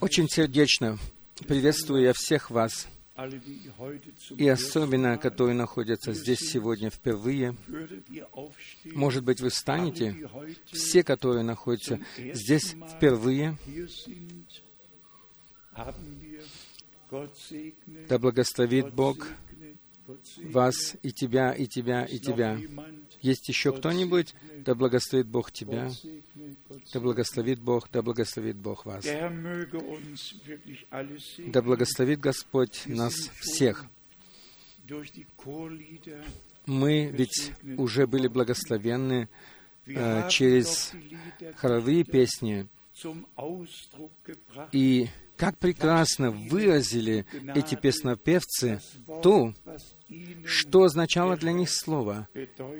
Очень сердечно приветствую я всех вас, и особенно, которые находятся здесь сегодня впервые. Может быть, вы встанете, все, которые находятся здесь впервые. Да благословит Бог вас и тебя, и тебя, и тебя. Есть еще кто-нибудь? Да благословит Бог тебя. Да благословит Бог, да благословит Бог вас. Да благословит Господь нас всех. Мы ведь уже были благословенны э, через хоровые песни. И как прекрасно выразили эти песнопевцы то, что означало для них Слово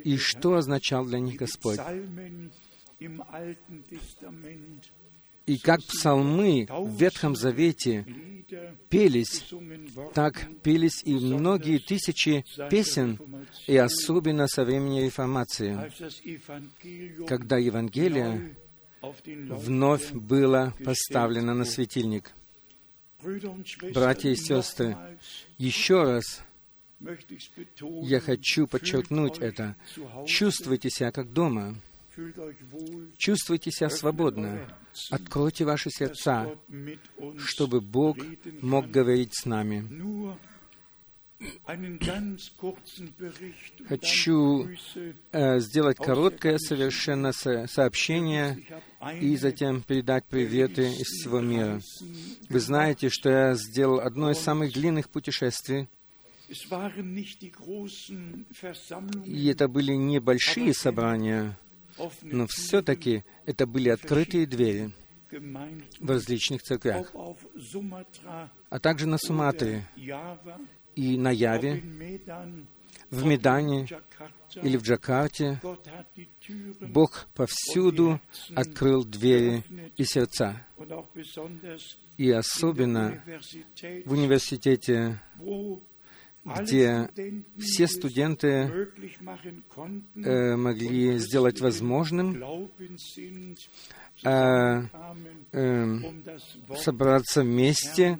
и что означал для них Господь. И как псалмы в Ветхом Завете пелись, так пелись и многие тысячи песен, и особенно со времени Реформации, когда Евангелие вновь было поставлено на светильник. Братья и сестры, еще раз я хочу подчеркнуть это. Чувствуйте себя как дома. Чувствуйте себя свободно. Откройте ваши сердца, чтобы Бог мог говорить с нами. Хочу э, сделать короткое совершенно сообщение и затем передать приветы из всего мира. Вы знаете, что я сделал одно из самых длинных путешествий. и это были небольшие собрания, но все-таки это были открытые двери в различных церквях, а также на Суматре и на Яве, в Медане или в Джакарте. Бог повсюду открыл двери и сердца. И особенно в университете где все студенты э, могли сделать возможным э, э, собраться вместе,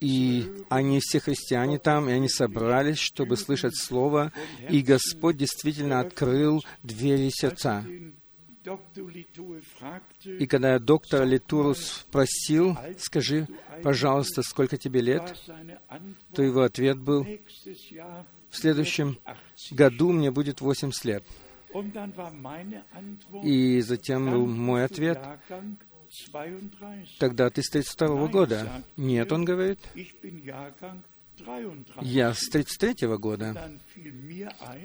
и они все христиане там, и они собрались, чтобы слышать Слово, и Господь действительно открыл двери сердца. И когда доктор Литурус спросил, скажи, пожалуйста, сколько тебе лет, то его ответ был, в следующем году мне будет 80 лет. И затем был мой ответ, тогда ты с 32 года. Нет, он говорит, я с 33-го года.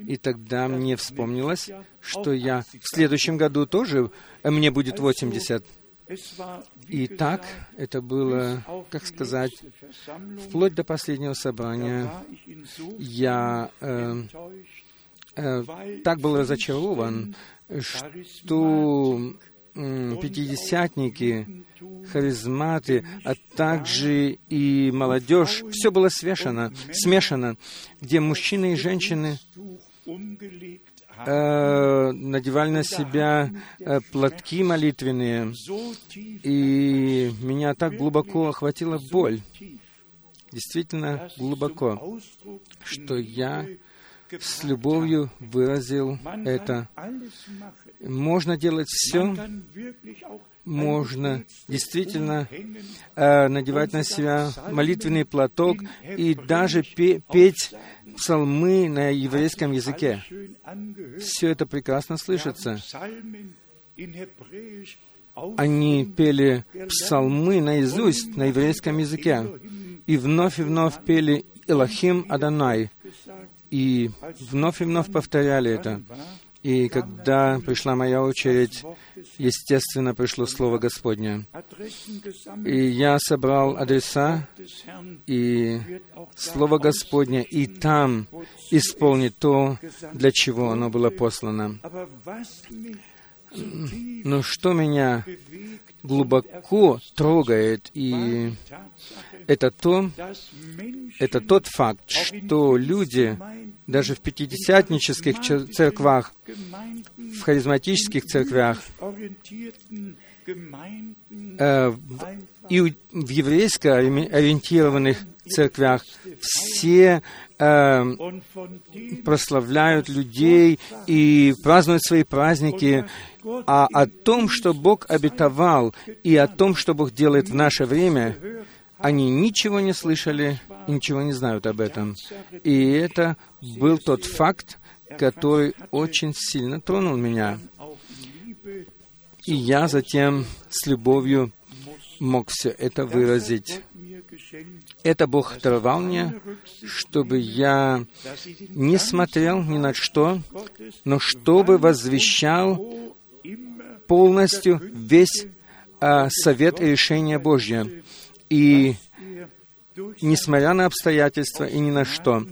И тогда мне вспомнилось, что я в следующем году тоже, э, мне будет 80. И так это было, как сказать, вплоть до последнего собрания. Я э, э, так был разочарован, что пятидесятники, харизматы, а также и молодежь, все было смешано, смешано, где мужчины и женщины э, надевали на себя э, платки молитвенные, и меня так глубоко охватила боль, действительно глубоко, что я с любовью выразил это. Можно делать все, можно действительно э, надевать на себя молитвенный платок и даже пе- петь псалмы на еврейском языке. Все это прекрасно слышится. Они пели псалмы наизусть на еврейском языке и вновь и вновь пели Элохим Адонай, и вновь и вновь повторяли это. И когда пришла моя очередь, естественно, пришло Слово Господне. И я собрал адреса и Слово Господне, и там исполнит то, для чего оно было послано. Но что меня глубоко трогает, и это то, это тот факт, что люди даже в пятидесятнических церквах в харизматических церквях, э, и в еврейско ориентированных церквях все э, прославляют людей и празднуют свои праздники, а о том, что Бог обетовал, и о том, что Бог делает в наше время, они ничего не слышали, ничего не знают об этом. И это был тот факт, который очень сильно тронул меня. И я затем с любовью мог все это выразить. Это Бог даровал мне, чтобы я не смотрел ни на что, но чтобы возвещал полностью весь а, совет и решение Божье. И несмотря на обстоятельства и ни на что,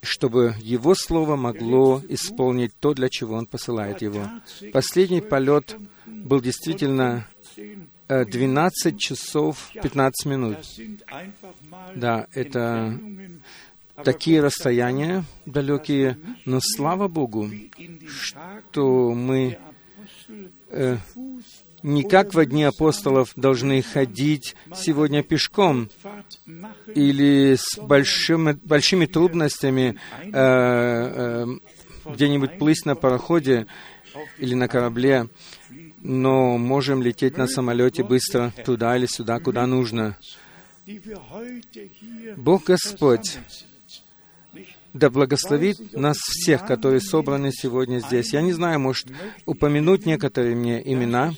чтобы Его Слово могло исполнить то, для чего Он посылает его. Последний полет был действительно 12 часов 15 минут. Да, это такие расстояния далекие, но слава Богу, что мы э, не как в дни апостолов должны ходить сегодня пешком или с большими, большими трудностями э, э, где-нибудь плыть на пароходе или на корабле, но можем лететь на самолете быстро туда или сюда, куда нужно. Бог Господь да благословит нас всех, которые собраны сегодня здесь. Я не знаю, может, упомянуть некоторые мне имена,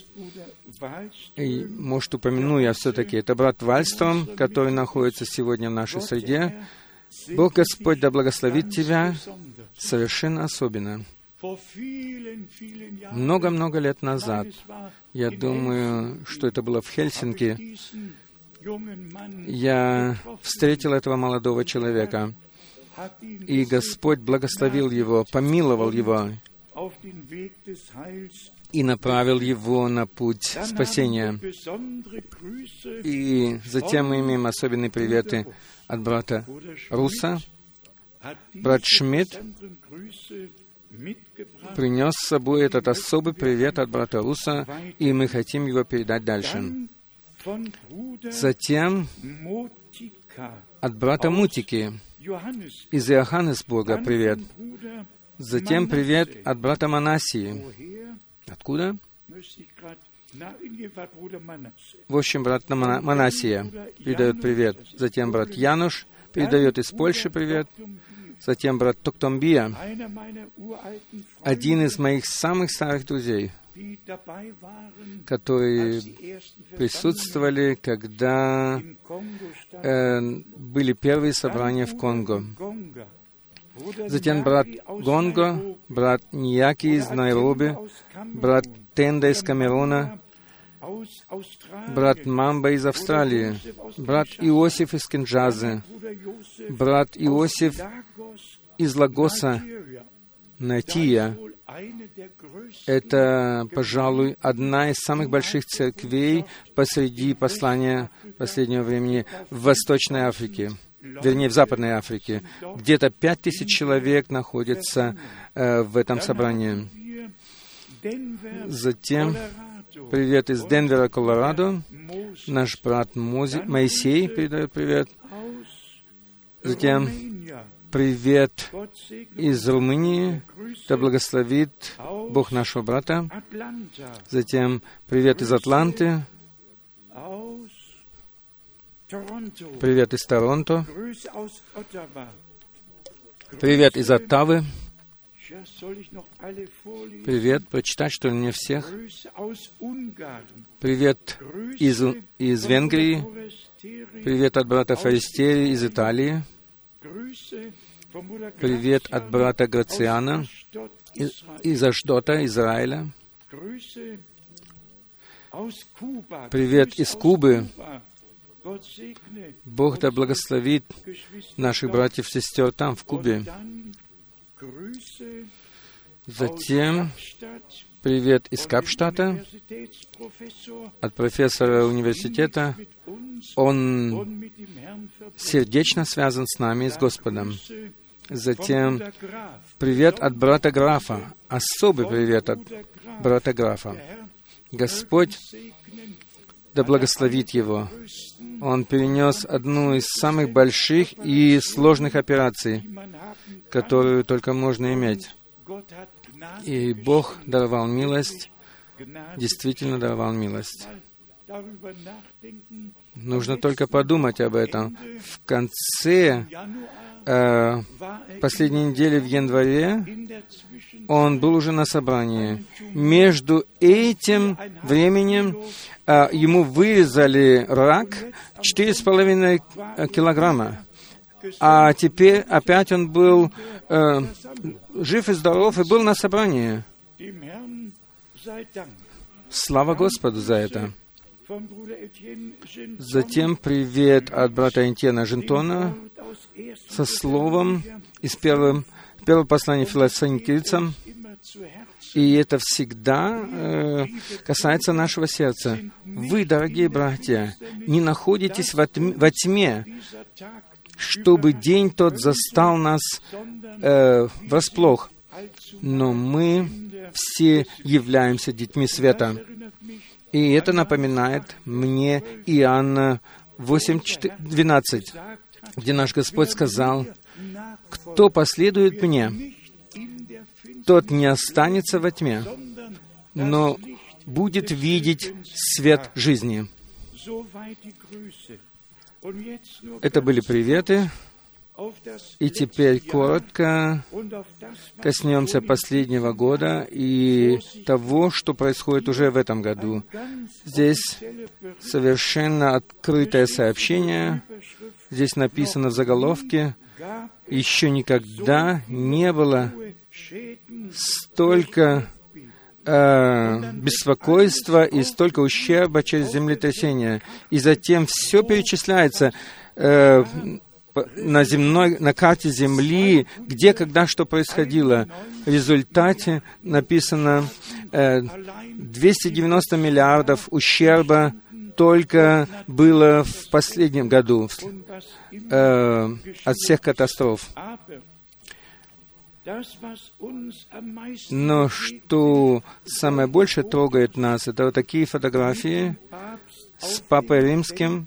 и, может, упомяну я все-таки. Это брат Вальстром, который находится сегодня в нашей среде. Бог Господь да благословит тебя совершенно особенно. Много-много лет назад, я думаю, что это было в Хельсинки, я встретил этого молодого человека, и Господь благословил его, помиловал его и направил его на путь спасения. И затем мы имеем особенные приветы от брата Руса. Брат Шмидт принес с собой этот особый привет от брата Руса, и мы хотим его передать дальше. Затем от брата Мутики из Иоханнесбурга привет. Затем привет от брата Манасии. Откуда? В общем, брат Манасия передает привет. Затем брат Януш передает из Польши привет. Затем брат Токтомбия, один из моих самых старых друзей, которые присутствовали, когда э, были первые собрания в Конго. Затем брат Гонго, брат Нияки из Найроби, брат Тенда из Камеруна, брат Мамба из Австралии, брат Иосиф из Кинджазы, брат Иосиф из Лагоса, Натия. Это, пожалуй, одна из самых больших церквей посреди послания последнего времени в Восточной Африке вернее, в Западной Африке. Где-то пять тысяч человек находится э, в этом собрании. Затем привет из Денвера, Колорадо. Наш брат Мози, Моисей передает привет. Затем привет из Румынии. Да благословит Бог нашего брата. Затем привет из Атланты. Привет из Торонто. Привет из Оттавы. Привет, прочитать, что ли, мне всех? Привет из, из Венгрии. Привет от брата Фаристери из Италии. Привет от брата Грациана из, из Аждота, Израиля. Привет из Кубы. Бог да благословит наших братьев и сестер там, в Кубе. Затем привет из Капштата от профессора университета. Он сердечно связан с нами, с Господом. Затем привет от брата Графа, особый привет от брата Графа. Господь да благословит его. Он перенес одну из самых больших и сложных операций, которую только можно иметь. И Бог даровал милость, действительно даровал милость. Нужно только подумать об этом. В конце э, последней недели в январе он был уже на собрании. Между этим временем э, ему вырезали рак 4,5 килограмма. А теперь опять он был э, жив и здоров и был на собрании. Слава Господу за это. Затем привет от брата Энтьена Жентона со словом из первого, первого послания Филосоникийцам. И это всегда э, касается нашего сердца. Вы, дорогие братья, не находитесь во тьме, во тьме чтобы день тот застал нас э, врасплох. Но мы все являемся детьми света. И это напоминает мне Иоанна 8.12, где наш Господь сказал, «Кто последует мне, тот не останется во тьме, но будет видеть свет жизни». Это были приветы. И теперь коротко коснемся последнего года и того, что происходит уже в этом году. Здесь совершенно открытое сообщение. Здесь написано в заголовке, еще никогда не было столько э, беспокойства и столько ущерба через землетрясение. И затем все перечисляется э, на, земной, на карте Земли, где, когда, что происходило. В результате написано э, 290 миллиардов ущерба только было в последнем году э, от всех катастроф. Но что самое больше трогает нас, это вот такие фотографии с Папой Римским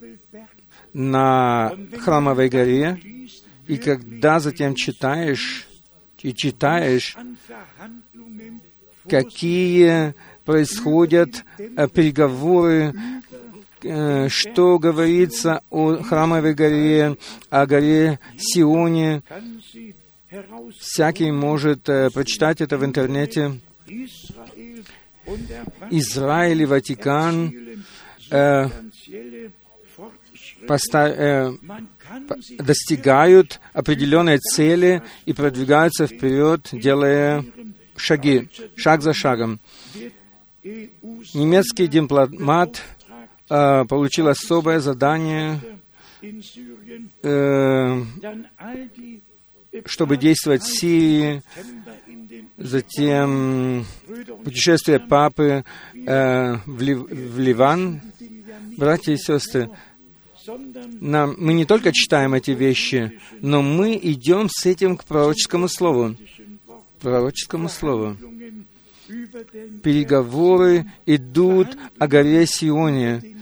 на Храмовой горе, и когда затем читаешь и читаешь, какие происходят э, переговоры, что говорится о Храмовой горе, о горе Сионе, Всякий может э, прочитать это в интернете. Израиль и Ватикан э, э, достигают определенной цели и продвигаются вперед, делая шаги, шаг за шагом. Немецкий дипломат э, получил особое задание э, чтобы действовать в Сирии, затем путешествие папы э, в, в Ливан. Братья и сестры, нам, мы не только читаем эти вещи, но мы идем с этим к пророческому слову. Пророческому слову. Переговоры идут о горе Сионе.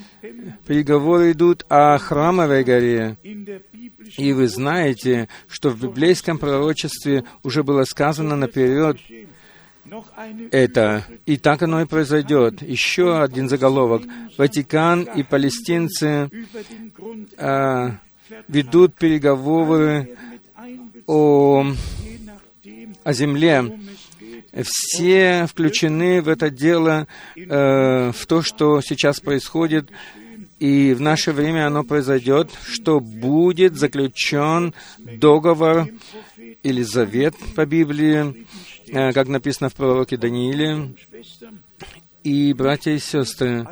Переговоры идут о храмовой горе. И вы знаете, что в библейском пророчестве уже было сказано наперед это. И так оно и произойдет. Еще один заголовок. Ватикан и палестинцы э, ведут переговоры о, о земле. Все включены в это дело, э, в то, что сейчас происходит и в наше время оно произойдет, что будет заключен договор или завет по Библии, э, как написано в пророке Данииле. И, братья и сестры,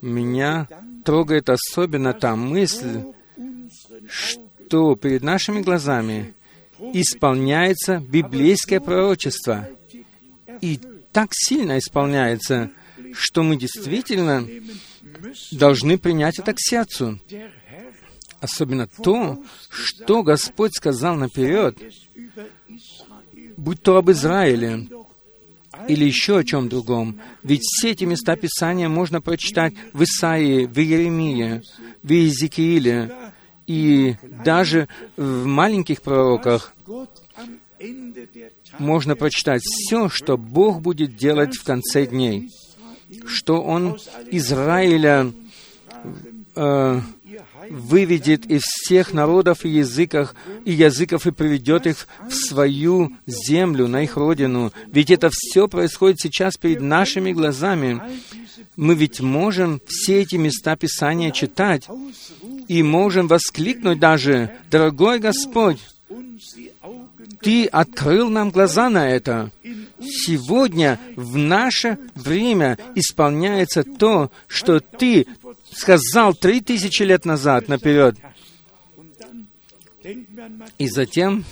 меня трогает особенно та мысль, что перед нашими глазами исполняется библейское пророчество. И так сильно исполняется, что мы действительно должны принять это к сердцу. Особенно то, что Господь сказал наперед будь то об Израиле или еще о чем другом. Ведь все эти места Писания можно прочитать в Исаии, в Иеремии, в Иезекииле и даже в маленьких пророках можно прочитать все, что Бог будет делать в конце дней, что Он Израиля э, выведет из всех народов и языков, и языков и приведет их в свою землю, на их родину. Ведь это все происходит сейчас перед нашими глазами. Мы ведь можем все эти места Писания читать и можем воскликнуть даже, «Дорогой Господь, Ты открыл нам глаза на это. Сегодня, в наше время, исполняется то, что Ты сказал три тысячи лет назад наперед. И затем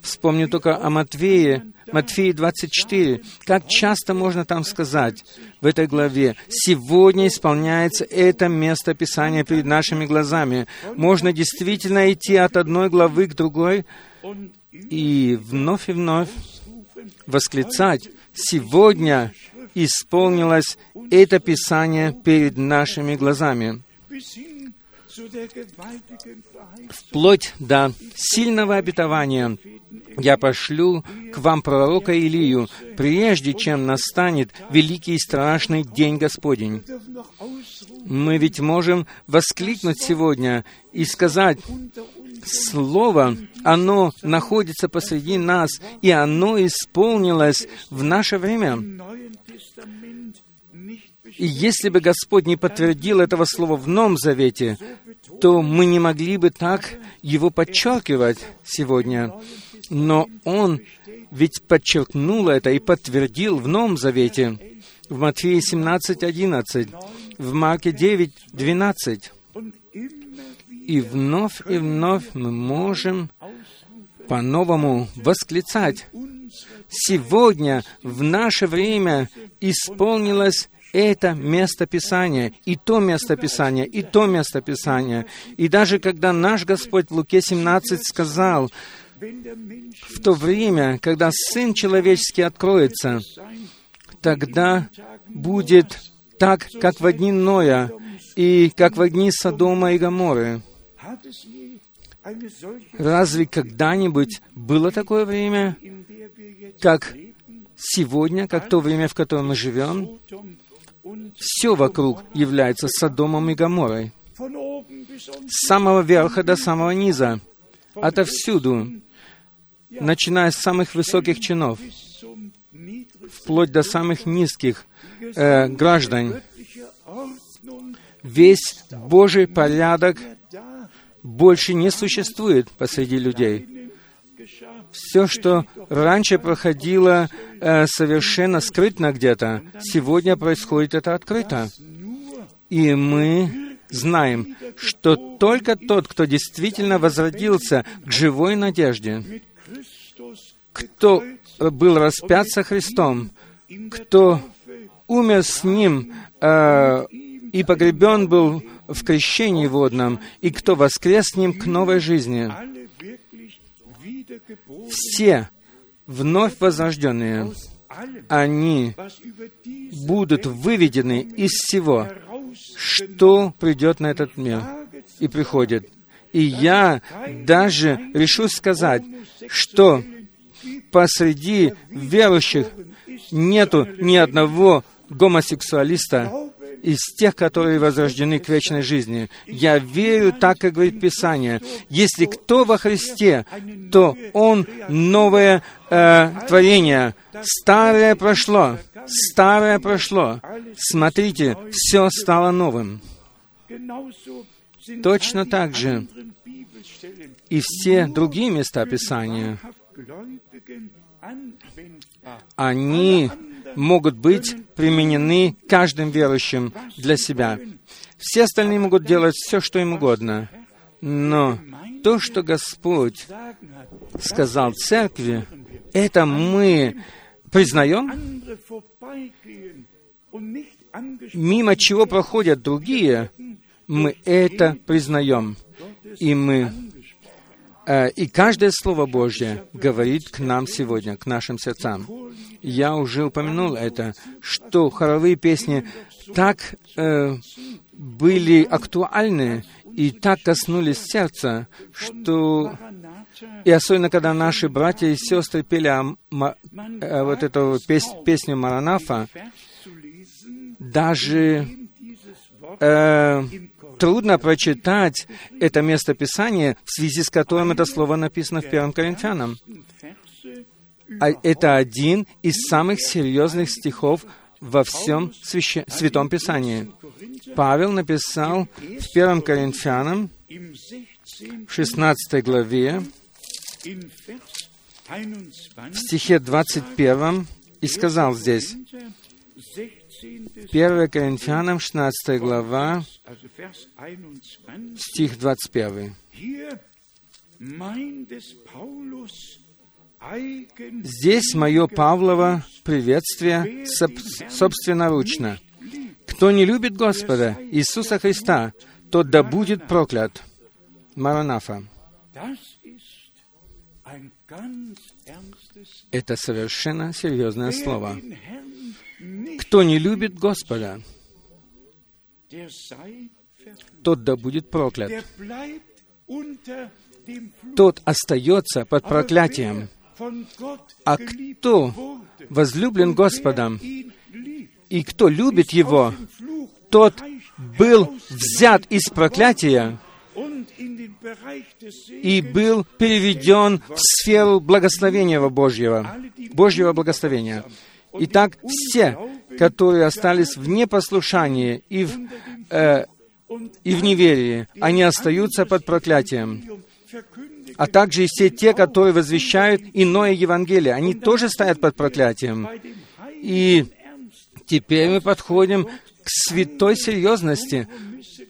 вспомню только о Матвее, Матфея 24. Как часто можно там сказать в этой главе, «Сегодня исполняется это место Писания перед нашими глазами». Можно действительно идти от одной главы к другой и вновь и вновь восклицать, «Сегодня исполнилось это Писание перед нашими глазами. Вплоть до сильного обетования я пошлю к вам пророка Илию, прежде чем настанет великий и страшный день Господень. Мы ведь можем воскликнуть сегодня и сказать, Слово, оно находится посреди нас, и оно исполнилось в наше время. И если бы Господь не подтвердил этого слова в Новом Завете, то мы не могли бы так его подчеркивать сегодня. Но Он ведь подчеркнул это и подтвердил в Новом Завете, в Матфея 17, 11, в Марке 9, 12. И вновь и вновь мы можем по-новому восклицать. Сегодня, в наше время, исполнилось это место Писания, и то место Писания, и то место Писания. И даже когда наш Господь в Луке 17 сказал, в то время, когда Сын Человеческий откроется, тогда будет так, как в дни Ноя, и как в дни Содома и Гоморры. Разве когда-нибудь было такое время, как сегодня, как то время, в котором мы живем? Все вокруг является Содомом и Гоморой. С самого верха до самого низа. Отовсюду, начиная с самых высоких чинов, вплоть до самых низких э, граждан. Весь Божий порядок больше не существует посреди людей. Все, что раньше проходило э, совершенно скрытно где-то, сегодня происходит это открыто. И мы знаем, что только тот, кто действительно возродился к живой надежде, кто был распят со Христом, кто умер с Ним э, и погребен был в крещении водном, и кто воскрес с к новой жизни. Все вновь возрожденные, они будут выведены из всего, что придет на этот мир и приходит. И я даже решу сказать, что посреди верующих нету ни одного гомосексуалиста, из тех, которые возрождены к вечной жизни. Я верю так, как говорит Писание. Если кто во Христе, то он новое э, творение. Старое прошло, старое прошло. Смотрите, все стало новым. Точно так же и все другие места Писания, они могут быть применены каждым верующим для себя. Все остальные могут делать все, что им угодно. Но то, что Господь сказал церкви, это мы признаем, мимо чего проходят другие, мы это признаем. И мы И каждое Слово Божье говорит к нам сегодня, к нашим сердцам. Я уже упомянул это, что хоровые песни так э, были актуальны и так коснулись сердца, что и особенно, когда наши братья и сестры пели ма- э, вот эту пес- песню Маранафа, даже э, трудно прочитать это место Писания, в связи с которым это слово написано в 1 Коринфянам. А это один из самых серьезных стихов во всем свяще... Святом Писании. Павел написал в 1 Коринфянам, в 16 главе, в стихе 21, и сказал здесь, 1 Коринфянам, 16 глава, стих 21. Здесь мое Павлово приветствие соб- собственноручно. Кто не любит Господа Иисуса Христа, тот да будет проклят. Маранафа. Это совершенно серьезное слово. Кто не любит Господа, тот да будет проклят. Тот остается под проклятием. А кто возлюблен Господом и кто любит Его, тот был взят из проклятия и был переведен в сферу благословения Божьего, Божьего благословения. Итак, все, которые остались в непослушании и в, э, и в неверии, они остаются под проклятием. А также и все те, которые возвещают иное Евангелие, они тоже стоят под проклятием. И теперь мы подходим к святой серьезности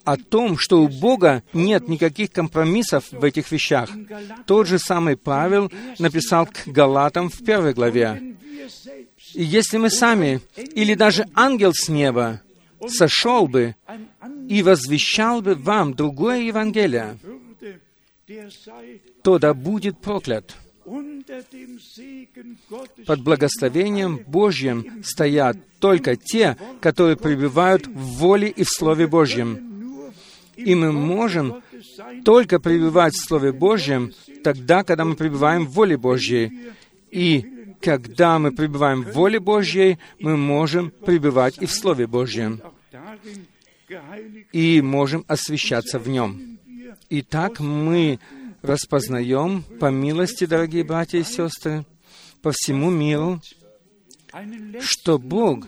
о том, что у Бога нет никаких компромиссов в этих вещах. Тот же самый Павел написал к Галатам в первой главе. И если мы сами, или даже ангел с неба, сошел бы и возвещал бы вам другое Евангелие, то да будет проклят. Под благословением Божьим стоят только те, которые пребывают в воле и в Слове Божьем. И мы можем только пребывать в Слове Божьем тогда, когда мы пребываем в воле Божьей. И когда мы пребываем в воле Божьей, мы можем пребывать и в Слове Божьем. И можем освещаться в нем. Итак, мы распознаем по милости, дорогие братья и сестры, по всему миру, что Бог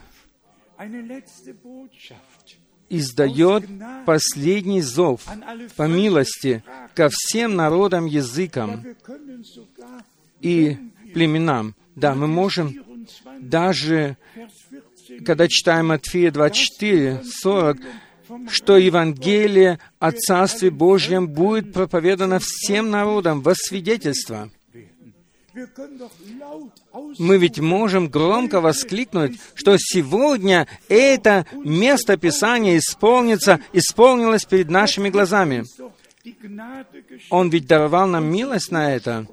издает последний зов по милости ко всем народам, языкам и племенам. Да, мы можем даже, когда читаем Матфея 24, 40, что Евангелие о Царстве Божьем будет проповедано всем народам во свидетельство. Мы ведь можем громко воскликнуть, что сегодня это место Писания исполнится, исполнилось перед нашими глазами. Он ведь даровал нам милость на это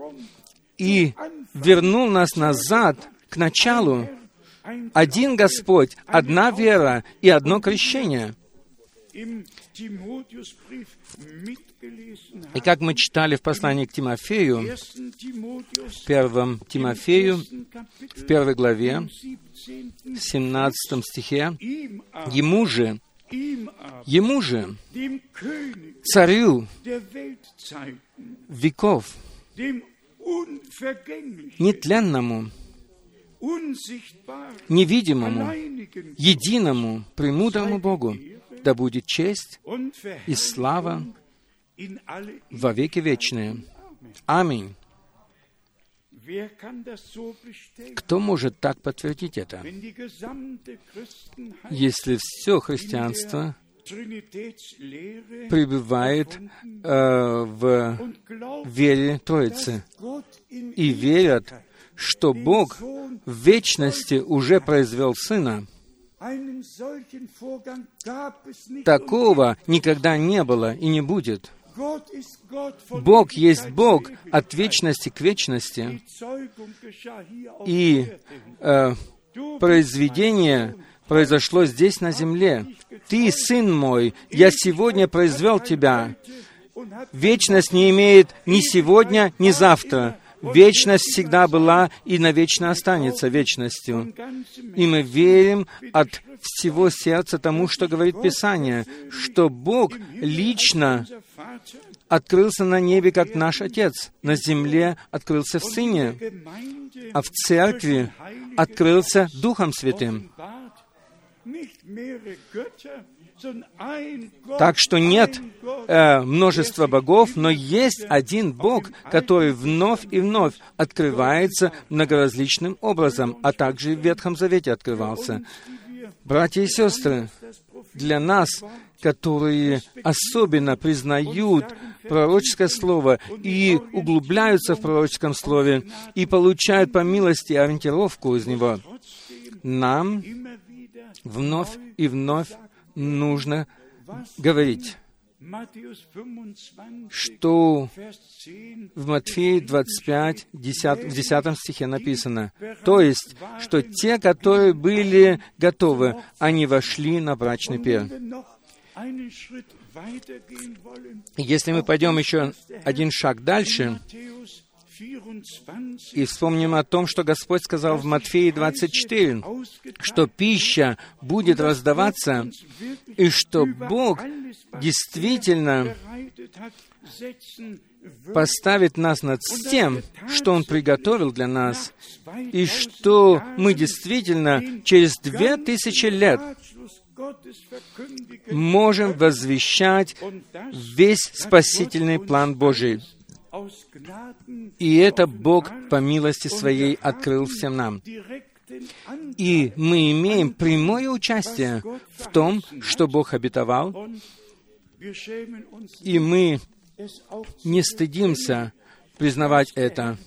и вернул нас назад к началу. Один Господь, одна вера и одно крещение — и как мы читали в послании к Тимофею, в первом Тимофею, в первой главе, в 17 стихе, ему же, ему же, царю веков, нетленному, невидимому, единому, премудрому Богу, да будет честь и слава во веки вечные. Аминь. Кто может так подтвердить это? Если все христианство пребывает э, в вере Троицы. и верят, что Бог в вечности уже произвел Сына, Такого никогда не было и не будет. Бог есть Бог от вечности к вечности. И э, произведение произошло здесь, на земле. Ты, сын мой, я сегодня произвел тебя. Вечность не имеет ни сегодня, ни завтра. Вечность всегда была и навечно останется вечностью. И мы верим от всего сердца тому, что говорит Писание, что Бог лично открылся на небе, как наш Отец, на земле открылся в Сыне, а в Церкви открылся Духом Святым. Так что нет э, множества богов, но есть один Бог, который вновь и вновь открывается многоразличным образом, а также в Ветхом Завете открывался. Братья и сестры, для нас, которые особенно признают пророческое слово и углубляются в пророческом слове и получают по милости ориентировку из него, нам вновь и вновь нужно говорить, что в Матфея 25, 10, в 10 стихе написано, то есть, что те, которые были готовы, они вошли на брачный пир. Если мы пойдем еще один шаг дальше, и вспомним о том, что Господь сказал в Матфеи 24, что пища будет раздаваться, и что Бог действительно поставит нас над тем, что Он приготовил для нас, и что мы действительно через две тысячи лет можем возвещать весь спасительный план Божий. И это Бог по милости Своей открыл всем нам. И мы имеем прямое участие в том, что Бог обетовал, и мы не стыдимся признавать это,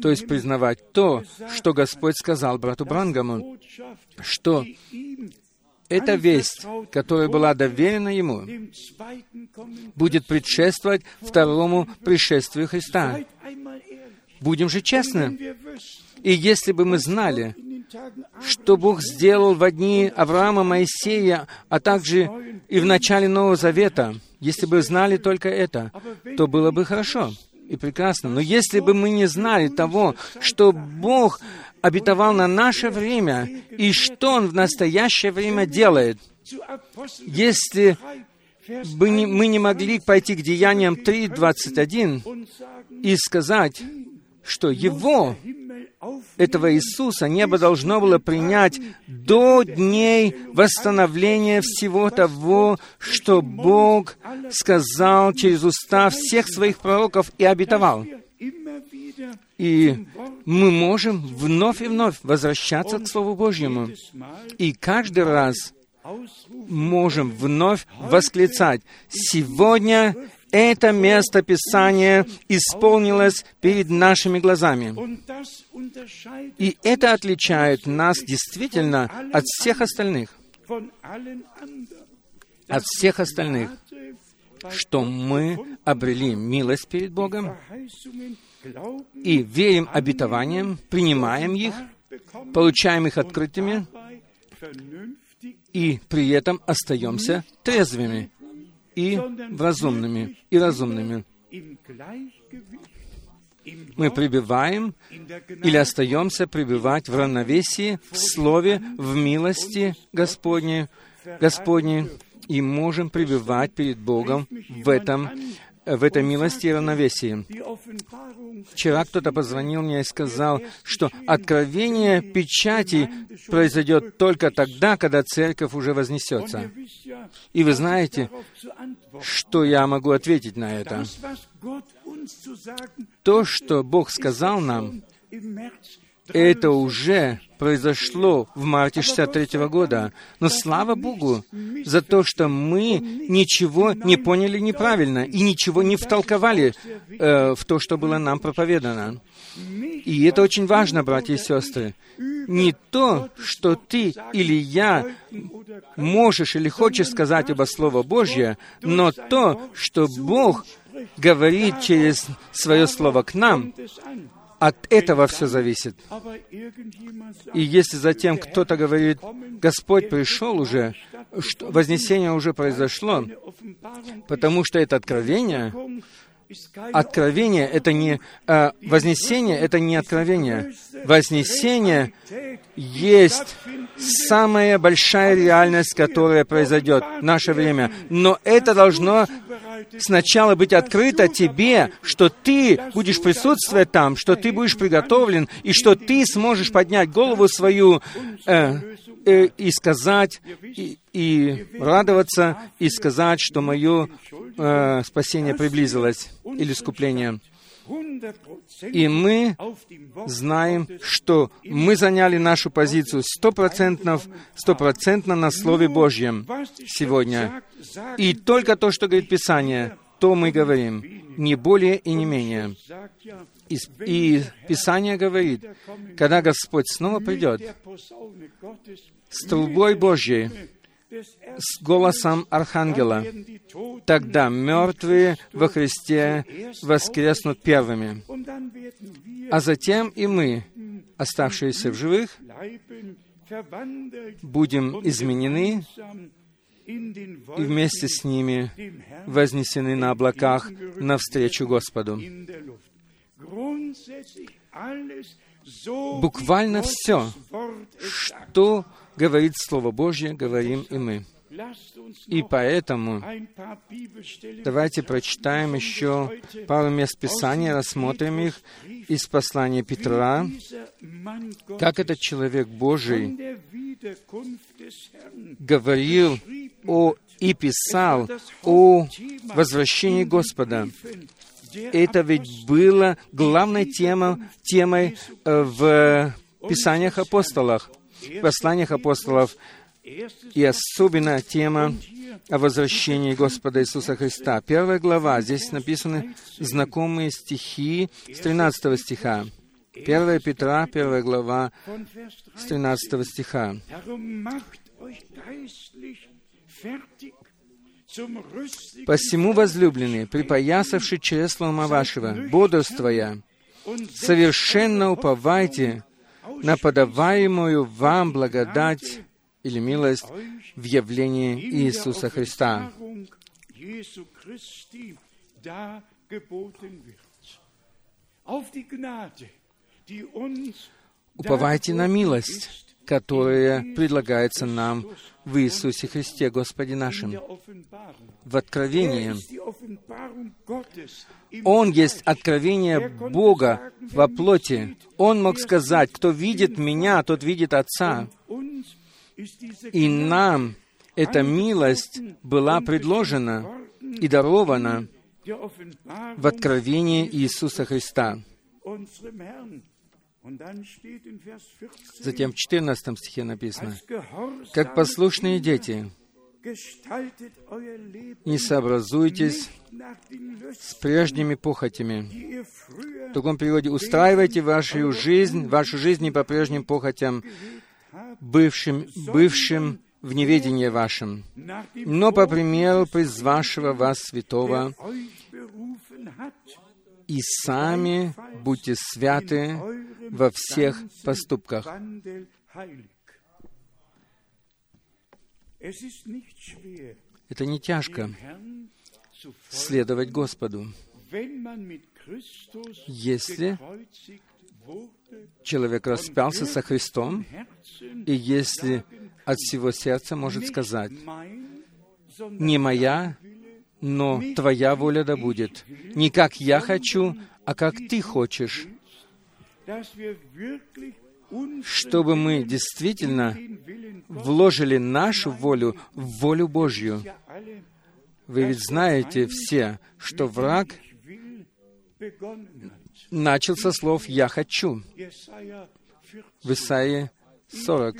то есть признавать то, что Господь сказал брату Брангаму, что эта весть, которая была доверена ему, будет предшествовать второму пришествию Христа. Будем же честны. И если бы мы знали, что Бог сделал в дни Авраама, Моисея, а также и в начале Нового Завета, если бы знали только это, то было бы хорошо и прекрасно. Но если бы мы не знали того, что Бог обетовал на наше время и что Он в настоящее время делает. Если бы не, мы не могли пойти к Деяниям 3.21 и сказать, что Его, этого Иисуса, небо должно было принять до дней восстановления всего того, что Бог сказал через уста всех своих пророков и обетовал. И мы можем вновь и вновь возвращаться к Слову Божьему. И каждый раз можем вновь восклицать, «Сегодня это место Писания исполнилось перед нашими глазами. И это отличает нас действительно от всех остальных. От всех остальных, что мы обрели милость перед Богом, и верим обетованиям, принимаем их, получаем их открытыми, и при этом остаемся трезвыми и разумными, и разумными. Мы пребываем или остаемся пребывать в равновесии, в Слове, в милости Господней, Господней, и можем пребывать перед Богом в этом в этой милости и равновесии. Вчера кто-то позвонил мне и сказал, что откровение печати произойдет только тогда, когда церковь уже вознесется. И вы знаете, что я могу ответить на это? То, что Бог сказал нам Это уже произошло в марте 63 года. Но слава Богу за то, что мы ничего не поняли неправильно и ничего не втолковали э, в то, что было нам проповедано. И это очень важно, братья и сестры. Не то, что ты или я можешь или хочешь сказать оба Слово Божье, но то, что Бог говорит через свое Слово к нам, от этого все зависит. И если затем кто-то говорит, Господь пришел уже, что вознесение уже произошло, потому что это откровение, Откровение — это не... Э, вознесение — это не откровение. Вознесение есть самая большая реальность, которая произойдет в наше время. Но это должно сначала быть открыто тебе, что ты будешь присутствовать там, что ты будешь приготовлен, и что ты сможешь поднять голову свою э, э, и сказать, и, и радоваться, и сказать, что мое э, спасение приблизилось, или искупление. И мы знаем, что мы заняли нашу позицию стопроцентно, стопроцентно на Слове Божьем сегодня. И только то, что говорит Писание, то мы говорим, не более и не менее. И, и Писание говорит, когда Господь снова придет с трубой Божьей, с голосом Архангела. Тогда мертвые во Христе воскреснут первыми. А затем и мы, оставшиеся в живых, будем изменены и вместе с ними вознесены на облаках навстречу Господу. Буквально все, что говорит Слово Божье, говорим и мы. И поэтому давайте прочитаем еще пару мест Писания, рассмотрим их из послания Петра, как этот человек Божий говорил о и писал о возвращении Господа. Это ведь было главной темой, темой э, в Писаниях апостолах в посланиях апостолов, и особенно тема о возвращении Господа Иисуса Христа. Первая глава, здесь написаны знакомые стихи с 13 стиха. 1 Петра, первая глава, с 13 стиха. «Посему, возлюбленные, припоясавши чресло ума вашего, бодрствуя, совершенно уповайте на подаваемую вам благодать или милость в явлении Иисуса Христа. Уповайте на милость, которая предлагается нам в Иисусе Христе, Господе нашим, в откровении. Он есть откровение Бога во плоти. Он мог сказать, кто видит Меня, тот видит Отца. И нам эта милость была предложена и дарована в откровении Иисуса Христа. Затем в 14 стихе написано, «Как послушные дети, не сообразуйтесь с прежними похотями. В другом переводе, устраивайте вашу жизнь, вашу жизнь не по прежним похотям, бывшим, бывшим в неведении вашем, но по примеру призвавшего вас святого, и сами будьте святы во всех поступках. Это не тяжко следовать Господу. Если человек распялся со Христом, и если от всего сердца может сказать, «Не моя, но Твоя воля да будет. Не как я хочу, а как Ты хочешь». Чтобы мы действительно вложили нашу волю в волю Божью. Вы ведь знаете все, что враг начал со слов «я хочу». в Исаии 40.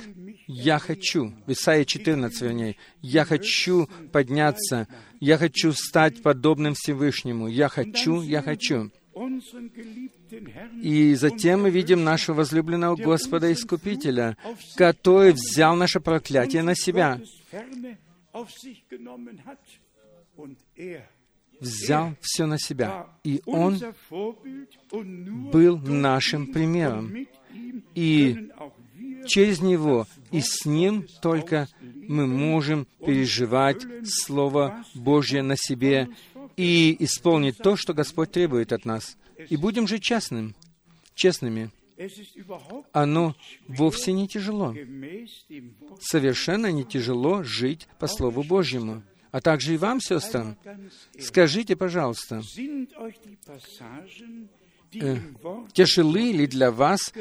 «Я хочу», в Исаии 14, вернее, «Я хочу подняться, я хочу стать подобным Всевышнему, я хочу, я хочу». И затем мы видим нашего возлюбленного Господа Искупителя, который взял наше проклятие на себя, взял все на себя. И Он был нашим примером. И через Него и с Ним только мы можем переживать Слово Божье на себе и исполнить то, что Господь требует от нас. И будем жить честным, честными. Оно вовсе не тяжело. Совершенно не тяжело жить по Слову Божьему. А также и вам, сестрам, скажите, пожалуйста, э, тяжелы ли для вас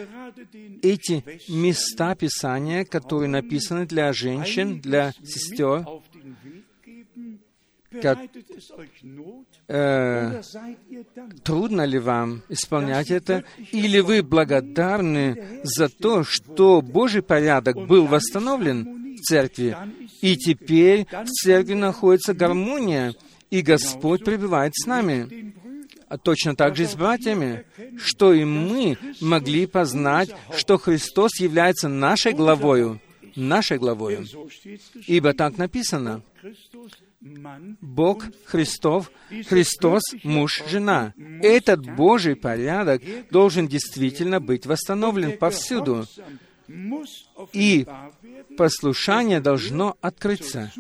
эти места Писания, которые написаны для женщин, для сестер, как, э, трудно ли вам исполнять это, или вы благодарны за то, что Божий порядок был восстановлен в церкви, и теперь в церкви находится гармония, и Господь пребывает с нами. Точно так же и с братьями, что и мы могли познать, что Христос является нашей главою, нашей главою. Ибо так написано, Бог Христов, Христос муж, жена. Этот Божий порядок должен действительно быть восстановлен повсюду. И послушание должно открыться,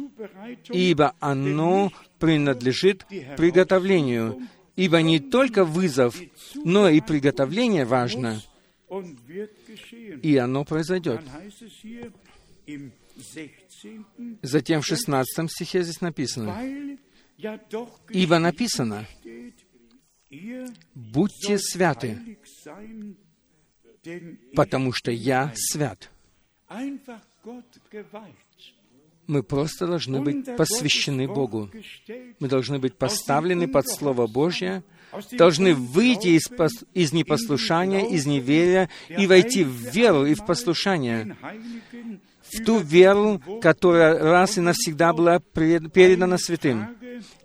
ибо оно принадлежит приготовлению. Ибо не только вызов, но и приготовление важно. И оно произойдет. Затем в 16 стихе здесь написано, «Ибо написано, «Будьте святы, потому что я свят». Мы просто должны быть посвящены Богу. Мы должны быть поставлены под Слово Божье, должны выйти из, пос... из непослушания, из неверия и войти в веру и в послушание, в ту веру, которая раз и навсегда была передана святым.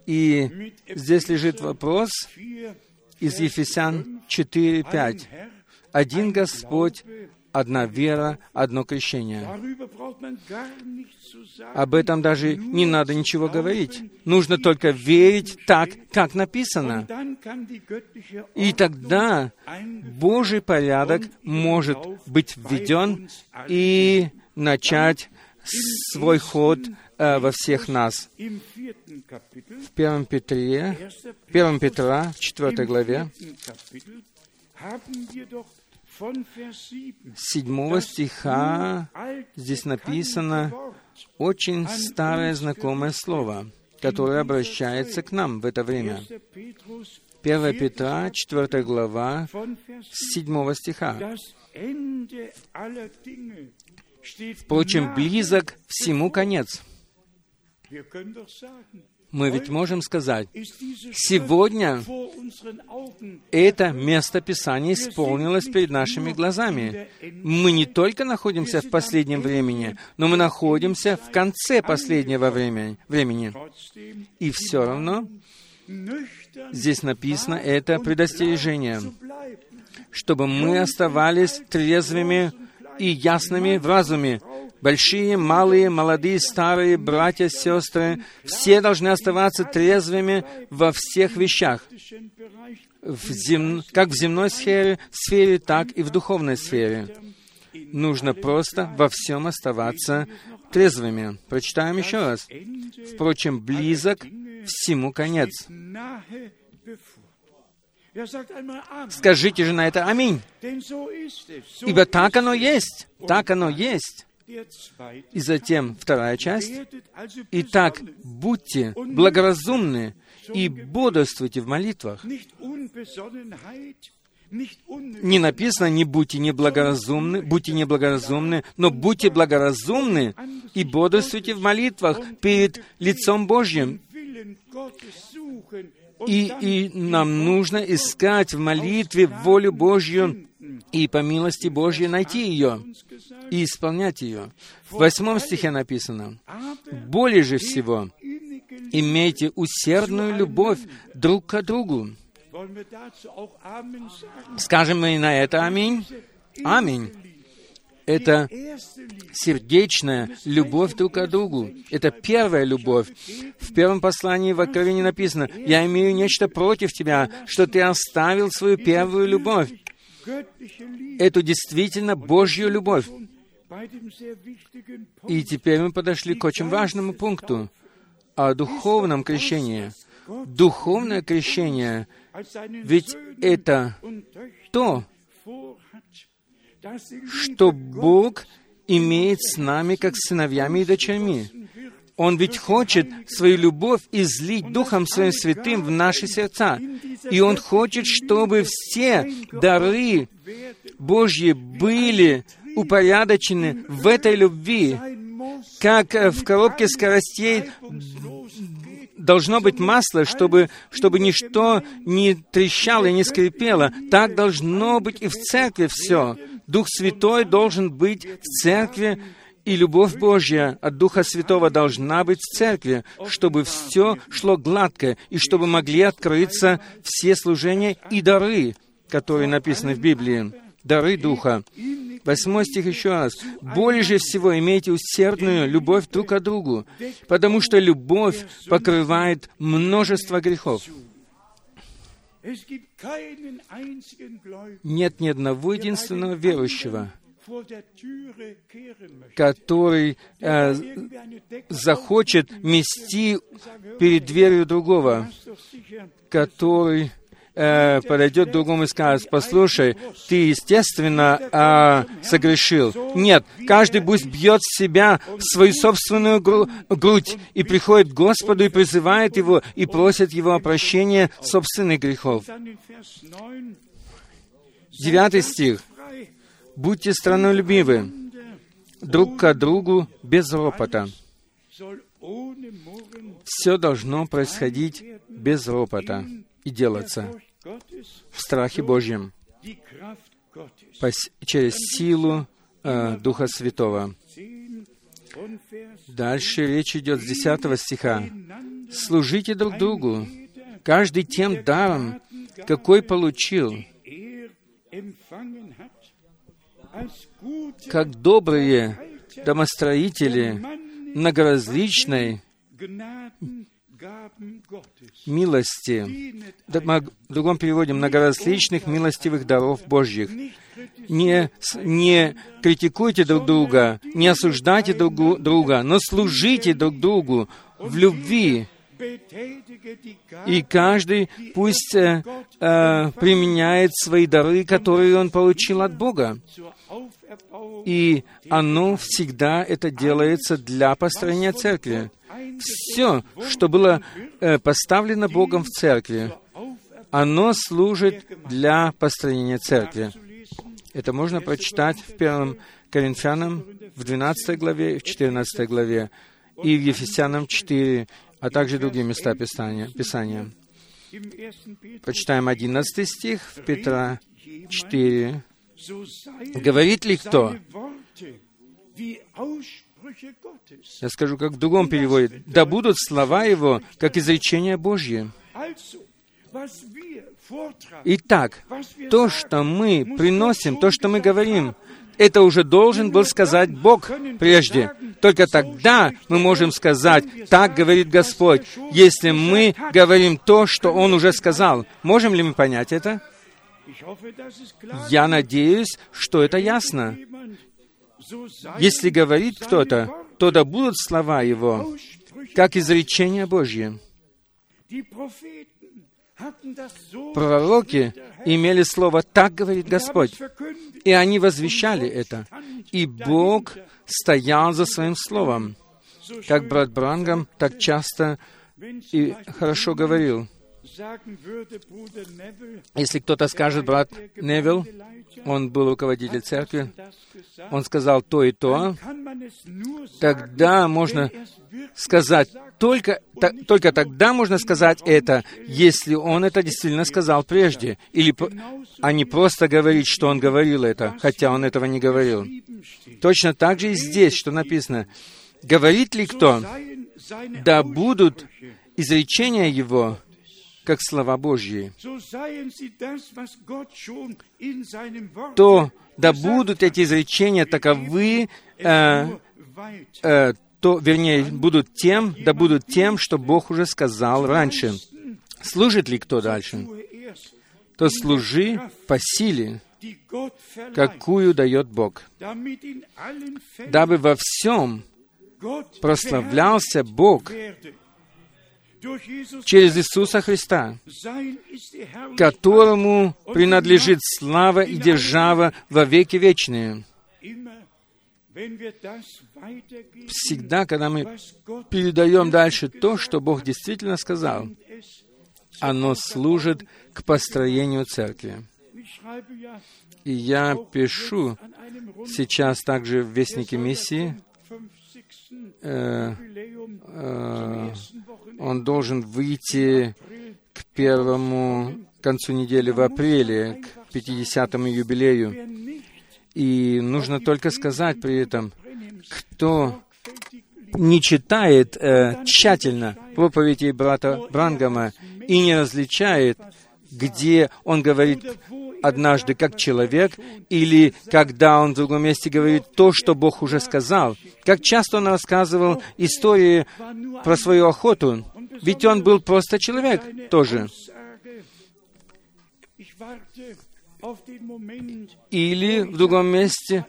И здесь лежит вопрос из Ефесян 4.5. Один Господь, одна вера, одно крещение. Об этом даже не надо ничего говорить. Нужно только верить так, как написано. И тогда Божий порядок может быть введен и начать свой ход э, во всех нас. В первом Петре, первом Петра, в четвертой главе, седьмого стиха здесь написано очень старое знакомое слово, которое обращается к нам в это время. 1 Петра, 4 глава, 7 стиха. Впрочем, близок всему конец. Мы ведь можем сказать, сегодня это место Писания исполнилось перед нашими глазами. Мы не только находимся в последнем времени, но мы находимся в конце последнего времени. И все равно здесь написано это предостережение, чтобы мы оставались трезвыми и ясными в разуме. Большие, малые, молодые, старые, братья, сестры, все должны оставаться трезвыми во всех вещах, в зем... как в земной сфере, сфере, так и в духовной сфере. Нужно просто во всем оставаться трезвыми. Прочитаем еще раз. Впрочем, близок всему конец. Скажите же на это «Аминь». Ибо так оно есть, так оно есть. И затем вторая часть. Итак, будьте благоразумны и бодрствуйте в молитвах. Не написано «не будьте неблагоразумны», «будьте неблагоразумны», но «будьте благоразумны и бодрствуйте в молитвах перед лицом Божьим». И, и нам нужно искать в молитве волю Божью и по милости Божьей найти ее и исполнять ее. В восьмом стихе написано, «Более же всего имейте усердную любовь друг к другу». Скажем мы на это «Аминь». Аминь. Это сердечная любовь друг к другу. Это первая любовь. В первом послании в Откровении написано, «Я имею нечто против тебя, что ты оставил свою первую любовь». Эту действительно Божью любовь. И теперь мы подошли к очень важному пункту о духовном крещении. Духовное крещение, ведь это то, что Бог имеет с нами как сыновьями и дочерьми. Он ведь хочет свою любовь излить Духом Своим Святым в наши сердца. И Он хочет, чтобы все дары Божьи были упорядочены в этой любви, как в коробке скоростей должно быть масло, чтобы, чтобы ничто не трещало и не скрипело. Так должно быть и в церкви все. Дух Святой должен быть в церкви, и любовь Божья от Духа Святого должна быть в церкви, чтобы все шло гладко, и чтобы могли открыться все служения и дары, которые написаны в Библии. Дары Духа. Восьмой стих еще раз. «Более же всего имейте усердную любовь друг к другу, потому что любовь покрывает множество грехов». Нет ни одного единственного верующего, который э, захочет мести перед дверью другого, который э, подойдет другому и скажет, послушай, ты, естественно, э, согрешил. Нет, каждый пусть бьет себя в свою собственную гру- грудь и приходит к Господу и призывает Его и просит Его о прощении собственных грехов. Девятый стих. «Будьте страннолюбивы друг к другу без ропота». Все должно происходить без ропота и делаться в страхе Божьем через силу э, Духа Святого. Дальше речь идет с 10 стиха. «Служите друг другу, каждый тем даром, какой получил, как добрые домостроители многоразличной милости, в другом переводе, многоразличных милостивых даров Божьих. Не, не критикуйте друг друга, не осуждайте друг друга, но служите друг другу в любви. И каждый пусть э, э, применяет свои дары, которые он получил от Бога. И оно всегда это делается для построения церкви все, что было э, поставлено Богом в церкви, оно служит для построения церкви. Это можно прочитать в 1 Коринфянам в 12 главе, в 14 главе, и в Ефесянам 4, а также другие места Писания. Писания. Прочитаем 11 стих в Петра 4. «Говорит ли кто, я скажу, как в другом переводе. «Да будут слова Его, как изречение Божье». Итак, то, что мы приносим, то, что мы говорим, это уже должен был сказать Бог прежде. Только тогда мы можем сказать, так говорит Господь, если мы говорим то, что Он уже сказал. Можем ли мы понять это? Я надеюсь, что это ясно. Если говорит кто-то, то да будут слова его, как изречение Божье. Пророки имели слово «так говорит Господь», и они возвещали это. И Бог стоял за своим словом. Как брат Брангам так часто и хорошо говорил. Если кто-то скажет, брат Невилл, он был руководитель церкви, он сказал то и то, тогда можно сказать только, та, только тогда можно сказать это, если он это действительно сказал прежде, или, а не просто говорить, что он говорил это, хотя он этого не говорил. Точно так же и здесь, что написано, говорит ли кто, да будут изречения его, как слова Божьи, то да будут эти изречения таковы, э, э, то, вернее, будут тем, да будут тем, что Бог уже сказал раньше. Служит ли кто дальше? То служи по силе, какую дает Бог, дабы во всем прославлялся Бог через Иисуса Христа, которому принадлежит слава и держава во веки вечные. Всегда, когда мы передаем дальше то, что Бог действительно сказал, оно служит к построению церкви. И я пишу сейчас также в Вестнике Миссии, э, э, он должен выйти к первому концу недели в апреле, к 50-му юбилею. И нужно только сказать при этом, кто не читает э, тщательно проповеди брата Брангама и не различает, где он говорит однажды как человек, или когда он в другом месте говорит то, что Бог уже сказал. Как часто он рассказывал истории про свою охоту, ведь он был просто человек тоже. Или в другом месте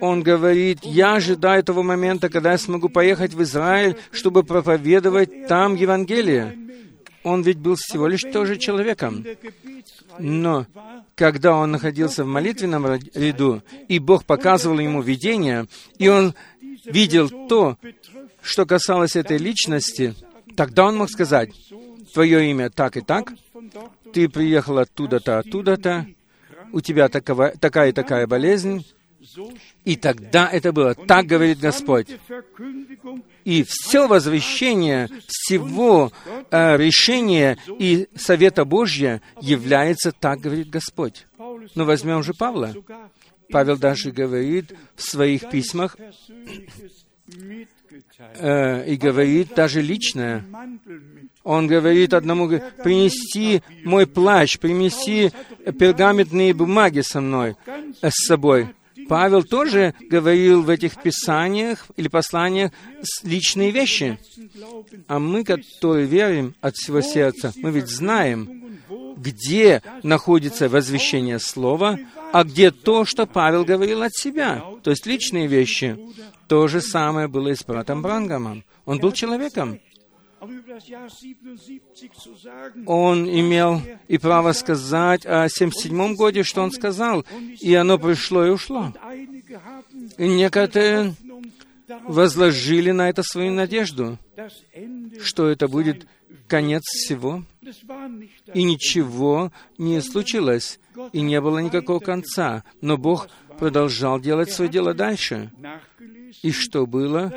он говорит, я ожидаю того момента, когда я смогу поехать в Израиль, чтобы проповедовать там Евангелие. Он ведь был всего лишь тоже человеком. Но когда он находился в молитвенном ряду, и Бог показывал ему видение, и он видел то, что касалось этой личности, тогда он мог сказать, «Твое имя так и так, ты приехал оттуда-то, оттуда-то, у тебя такова, такая и такая болезнь, и тогда это было. Так говорит Господь. И все возвещение всего э, решения и Совета Божья является так, говорит Господь. Но возьмем же Павла. Павел даже говорит в своих письмах, э, и говорит даже личное. Он говорит одному, принеси мой плащ, принеси пергаментные бумаги со мной, э, с собой. Павел тоже говорил в этих писаниях или посланиях личные вещи. А мы, которые верим от всего сердца, мы ведь знаем, где находится возвещение Слова, а где то, что Павел говорил от себя, то есть личные вещи. То же самое было и с братом Брангамом. Он был человеком. Он имел и право сказать о 77 годе, что он сказал, и оно пришло и ушло. И некоторые возложили на это свою надежду, что это будет конец всего, и ничего не случилось, и не было никакого конца. Но Бог продолжал делать свое дело дальше. И что было?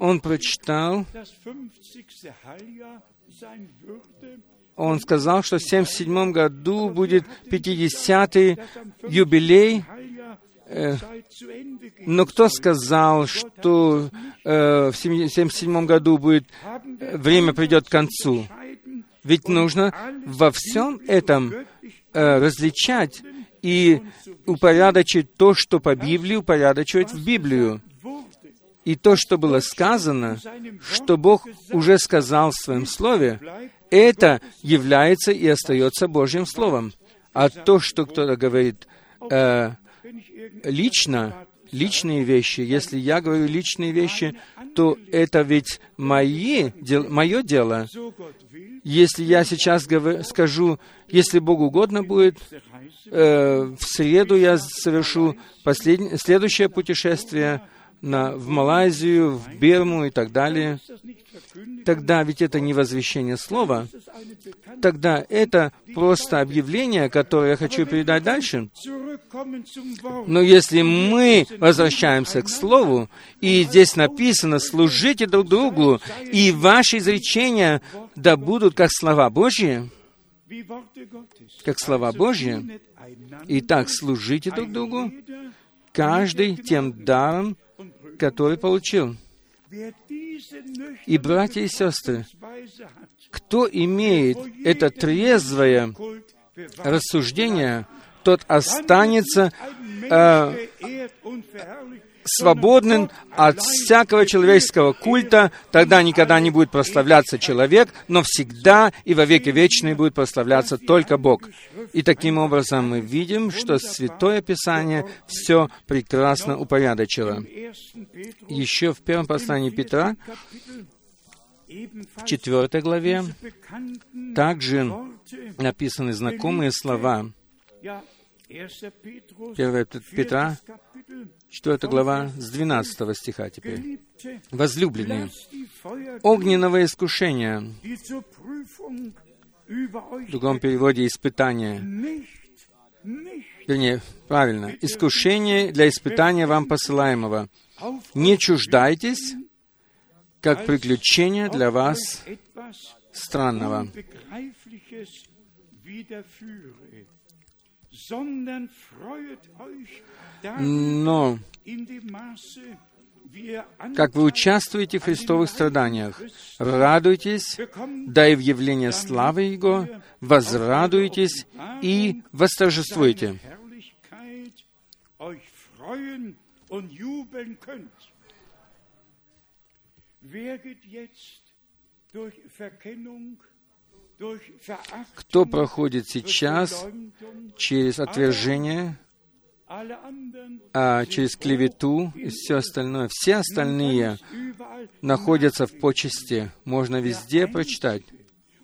Он прочитал, он сказал, что в 1977 году будет 50-й юбилей э, но кто сказал, что э, в 1977 году будет э, время придет к концу? Ведь нужно во всем этом э, различать и упорядочить то, что по Библии упорядочивать в Библию. И то, что было сказано, что Бог уже сказал в Своем Слове, это является и остается Божьим Словом. А то, что кто-то говорит э, лично, личные вещи, если я говорю личные вещи, то это ведь мои, дел, мое дело. Если я сейчас говорю, скажу, если Богу угодно будет, э, в среду я совершу послед... следующее путешествие на, в Малайзию, в Берму и так далее, тогда ведь это не возвещение слова, тогда это просто объявление, которое я хочу передать дальше. Но если мы возвращаемся к Слову, и здесь написано, служите друг другу, и ваши изречения да будут как слова Божьи, как слова Божьи, Итак, служите друг другу, каждый тем даром, который получил. И, братья и сестры, кто имеет это трезвое рассуждение, тот останется ein Свободен от всякого человеческого культа, тогда никогда не будет прославляться человек, но всегда и во веки вечные будет прославляться только Бог. И таким образом мы видим, что Святое Писание все прекрасно упорядочило. im 1. Petrus Еще в первом послании Петра, в четвертой главе, также написаны знакомые слова. ja, 1. Petrus, 1 Петра, 4. Kapitel, 4 глава, с 12 стиха теперь. Возлюбленные, огненного искушения, в другом переводе «испытание», вернее, правильно, искушение для испытания вам посылаемого. Не чуждайтесь, как приключение для вас странного, но как вы участвуете в Христовых страданиях, радуйтесь, да и в явлении славы Его возрадуйтесь и восторжествуйте. Werdet jetzt durch Verkennung, Кто проходит сейчас через отвержение, а через клевету и все остальное, все остальные находятся в почести. Можно везде прочитать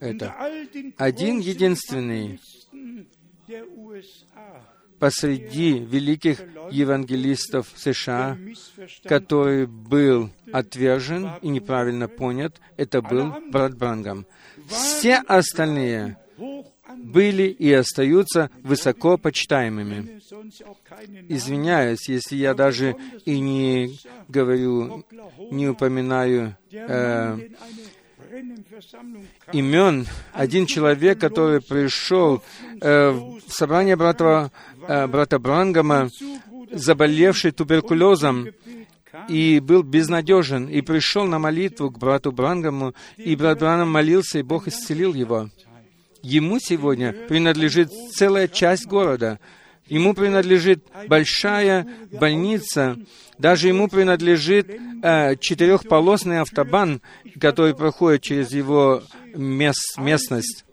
это. Один единственный посреди великих евангелистов США, который был отвержен и неправильно понят, это был брат Брангам. Все остальные были и остаются высоко почитаемыми. Извиняюсь, если я даже и не говорю, не упоминаю э, имен. Один человек, который пришел э, в собрание брата, э, брата Брангама, заболевший туберкулезом, и был безнадежен, и пришел на молитву к брату Брангаму, и брат Брангам молился, и Бог исцелил его. Ему сегодня принадлежит целая часть города. Ему принадлежит большая больница. Даже ему принадлежит э, четырехполосный автобан, который проходит через его мес- местность.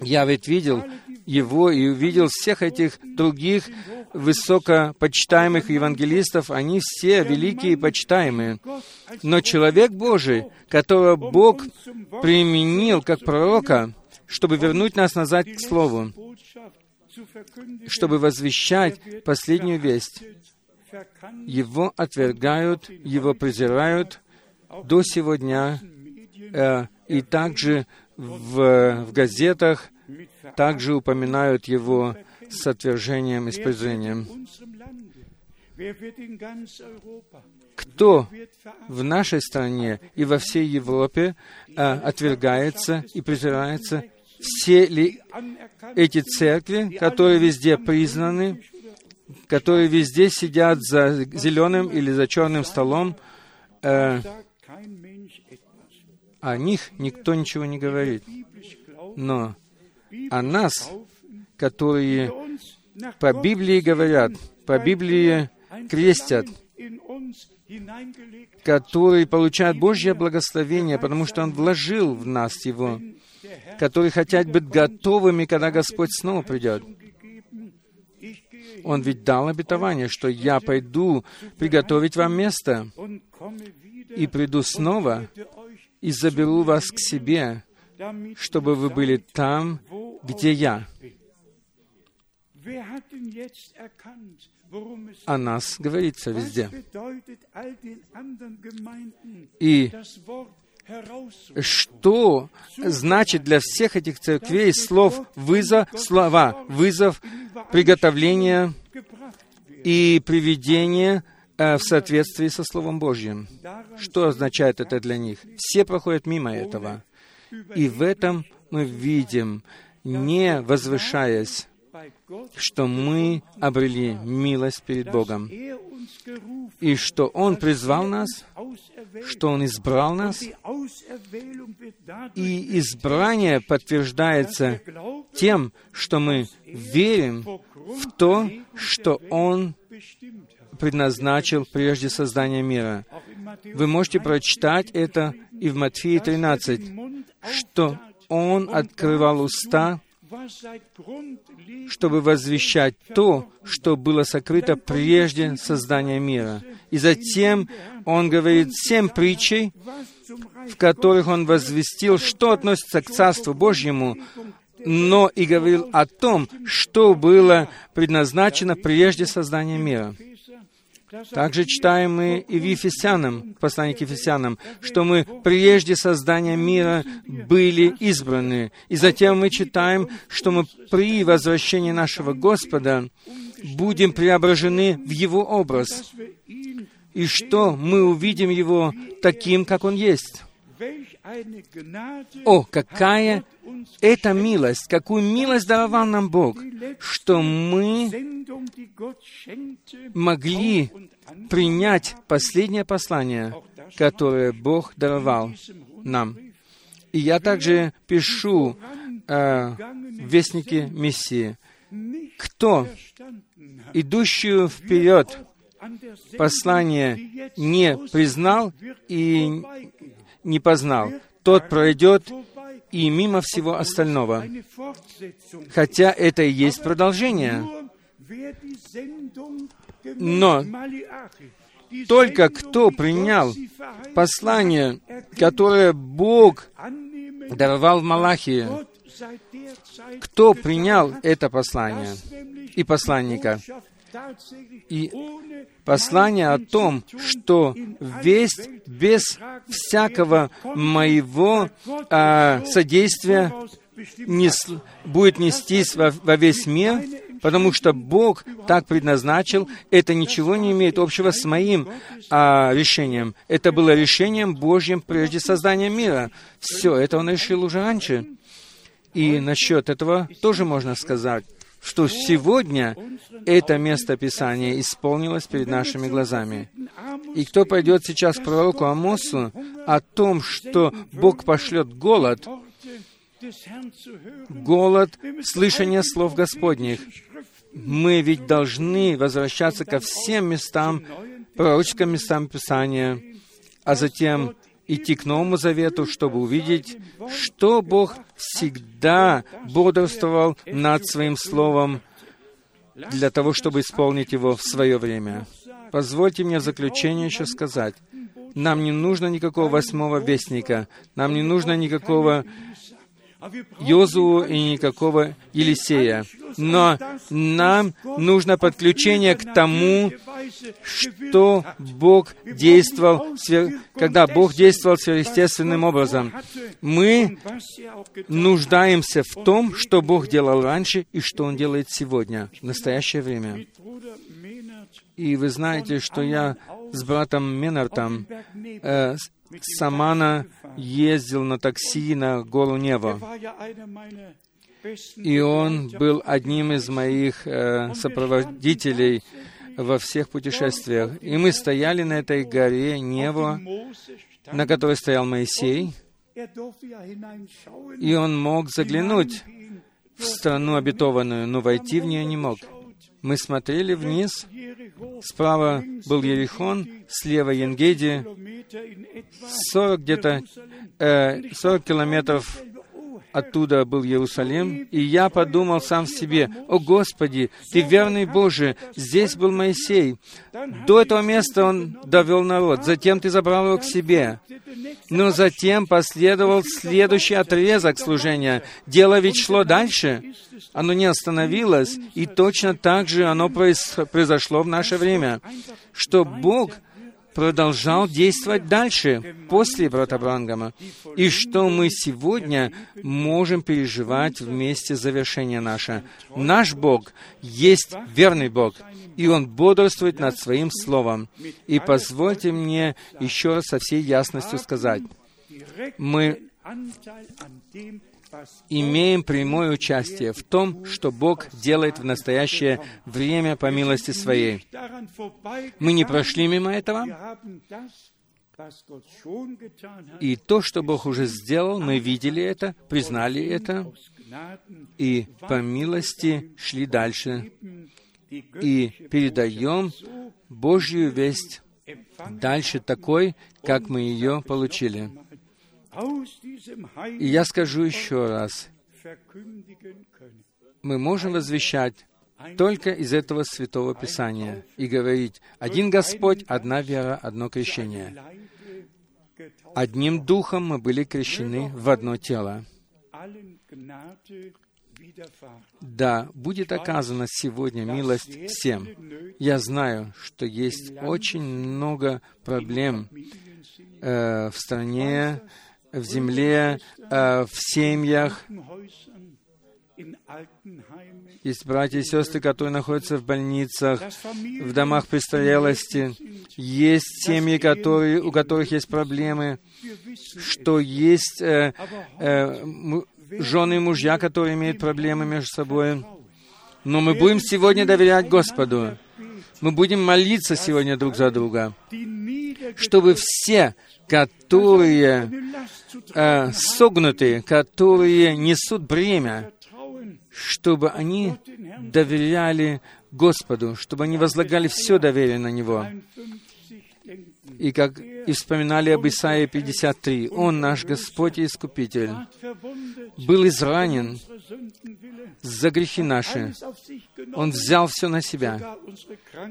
Я ведь видел его и увидел всех этих других высокопочитаемых евангелистов. Они все великие и почитаемые. Но человек Божий, которого Бог применил как пророка, чтобы вернуть нас назад к Слову, чтобы возвещать последнюю весть. Его отвергают, его презирают до сегодня, э, и также в, в газетах также упоминают его с отвержением и с? Кто в нашей стране и во всей Европе э, отвергается и презирается? Все ли эти церкви, которые везде признаны, которые везде сидят за зеленым или за черным столом, э, о них никто ничего не говорит. Но о нас, которые по Библии говорят, по Библии крестят, которые получают Божье благословение, потому что Он вложил в нас Его, которые хотят быть готовыми, когда Господь снова придет. Он ведь дал обетование, что я пойду приготовить вам место и приду снова и заберу вас к себе, чтобы вы были там, где я. О нас говорится везде. И что значит для всех этих церквей слов вызов, слова вызов, приготовление и приведение э, в соответствии со Словом Божьим. Что означает это для них? Все проходят мимо этого. И в этом мы видим, не возвышаясь, что мы обрели милость перед Богом, и что Он призвал нас, что Он избрал нас, и избрание подтверждается тем, что мы верим в то, что Он предназначил прежде создания мира. Вы можете прочитать это и в Матфеии 13, Mund что Он открывал уста, чтобы возвещать то, что было сокрыто прежде создания мира. И затем Он говорит семь притчей, в которых Он возвестил, что относится к Царству Божьему, но и говорил о том, что было предназначено прежде создания мира. Также читаем мы и в Ефесянам, послании к Ефесянам, что мы прежде создания мира были избраны. И затем мы читаем, что мы при возвращении нашего Господа будем преображены в Его образ, и что мы увидим Его таким, как Он есть. О, какая это милость, какую милость даровал нам Бог, что мы могли принять последнее послание, которое Бог даровал нам. И я также пишу э, в Вестнике Мессии, кто, идущую вперед, послание не признал и. Не познал, тот пройдет и мимо всего остального. Хотя это и есть продолжение. Но только кто принял послание, которое Бог даровал в Малахии, кто принял это послание и посланника, и послание о том, что весть без всякого моего а, содействия нес- будет нестись во, во весь мир, потому что Бог так предназначил, это ничего не имеет общего с моим а, решением. Это было решением Божьим прежде создания мира. Все, это Он решил уже раньше. И насчет этого тоже можно сказать, что сегодня это место Писания исполнилось перед нашими глазами. И кто пойдет сейчас к пророку Амосу о том, что Бог пошлет голод, голод слышания слов Господних, мы ведь должны возвращаться ко всем местам, пророческим местам Писания, а затем идти к Новому Завету, чтобы увидеть, что Бог всегда бодрствовал над Своим Словом для того, чтобы исполнить его в свое время. Позвольте мне в заключение еще сказать, нам не нужно никакого восьмого вестника, нам не нужно никакого Йозуа и никакого Елисея. Но нам нужно подключение к тому, что Бог действовал, когда Бог действовал сверхъестественным образом. Мы нуждаемся в том, что Бог делал раньше и что Он делает сегодня, в настоящее время. И вы знаете, что я с братом Менартом э, с с Амана ездил на такси на гору Нево. И он был одним из моих э, сопроводителей во всех путешествиях. И мы стояли на этой горе Нево, на которой стоял Моисей, и он мог заглянуть в страну обетованную, но войти в нее не мог. Мы смотрели вниз, справа был Ерихон, слева Енгеди, 40 где-то, э, 40 километров оттуда был Иерусалим, и я подумал сам в себе, «О Господи, Ты верный Боже, здесь был Моисей. До этого места он довел народ, затем Ты забрал его к себе». Но затем последовал следующий отрезок служения. Дело ведь шло дальше, оно не остановилось, и точно так же оно произ- произошло в наше время, что Бог продолжал действовать дальше, после брата Брангама, и что мы сегодня можем переживать вместе завершение наше. Наш Бог есть верный Бог, и Он бодрствует над Своим Словом. И позвольте мне еще раз со всей ясностью сказать, мы имеем прямое участие в том, что Бог делает в настоящее время по милости Своей. Мы не прошли мимо этого, и то, что Бог уже сделал, мы видели это, признали это, и по милости шли дальше, и передаем Божью весть дальше такой, как мы ее получили. И я скажу еще раз, мы можем возвещать только из этого Святого Писания и говорить, один Господь, одна вера, одно крещение. Одним Духом мы были крещены в одно тело. Да, будет оказана сегодня милость всем. Я знаю, что есть очень много проблем э, в стране, в земле, э, в семьях. Есть братья и сестры, которые находятся в больницах, в домах престарелости. Есть семьи, которые, у которых есть проблемы, что есть э, э, жены и мужья, которые имеют проблемы между собой. Но мы будем сегодня доверять Господу. Мы будем молиться сегодня друг за друга, чтобы все, которые э, согнутые, которые несут бремя, чтобы они доверяли Господу, чтобы они возлагали все доверие на Него. И как и вспоминали об Исаии 53, Он, наш Господь и Искупитель, был изранен за грехи наши. Он взял все на себя.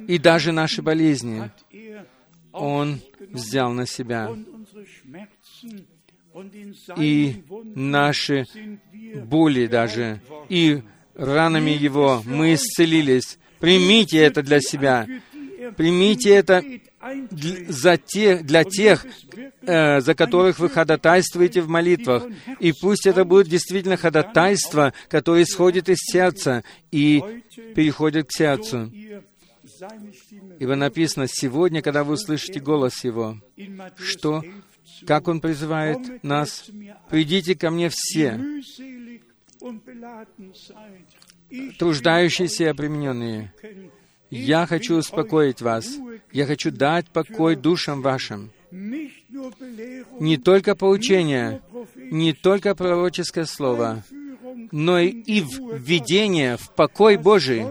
И даже наши болезни Он взял на себя. И наши боли даже, и ранами Его мы исцелились. Примите это для себя. Примите это за те, для тех, э, за которых вы ходатайствуете в молитвах. И пусть это будет действительно ходатайство, которое исходит из сердца и переходит к сердцу. Ибо написано, сегодня, когда вы услышите голос Его, что, как Он призывает нас, «Придите ко мне все, труждающиеся и обремененные, я хочу успокоить вас. Я хочу дать покой душам вашим. Не только поучение, не только пророческое слово, но и введение в покой Божий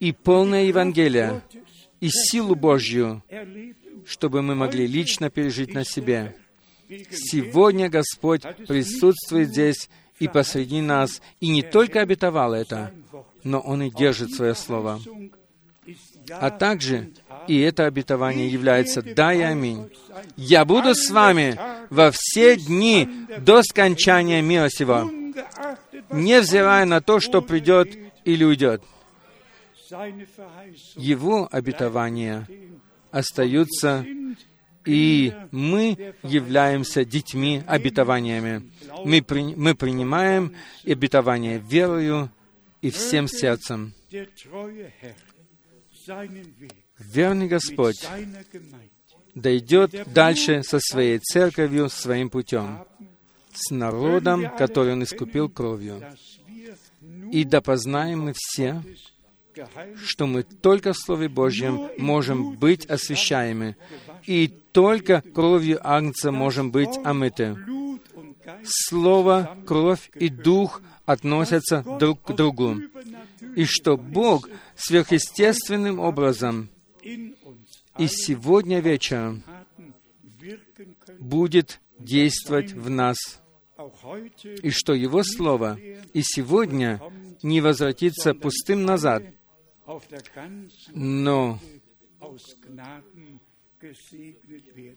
и полное Евангелие, и силу Божью, чтобы мы могли лично пережить на себе. Сегодня Господь присутствует здесь и посреди нас, и не только обетовал это, но Он и держит свое слово. А также и это обетование является «Да и аминь». «Я буду с вами во все дни до скончания мира сего, невзирая на то, что придет или уйдет». Его обетования остаются, и мы являемся детьми обетованиями. Мы, при, мы принимаем обетование верою и всем сердцем. Верный Господь дойдет дальше со своей церковью, своим путем, с народом, который Он искупил кровью. И да познаем мы все, что мы только в Слове Божьем можем быть освящаемы, и только кровью Агнца можем быть омыты. Слово, кровь и дух относятся друг к другу, и что Бог сверхъестественным образом и сегодня вечером будет действовать в нас, и что Его Слово и сегодня не возвратится пустым назад, но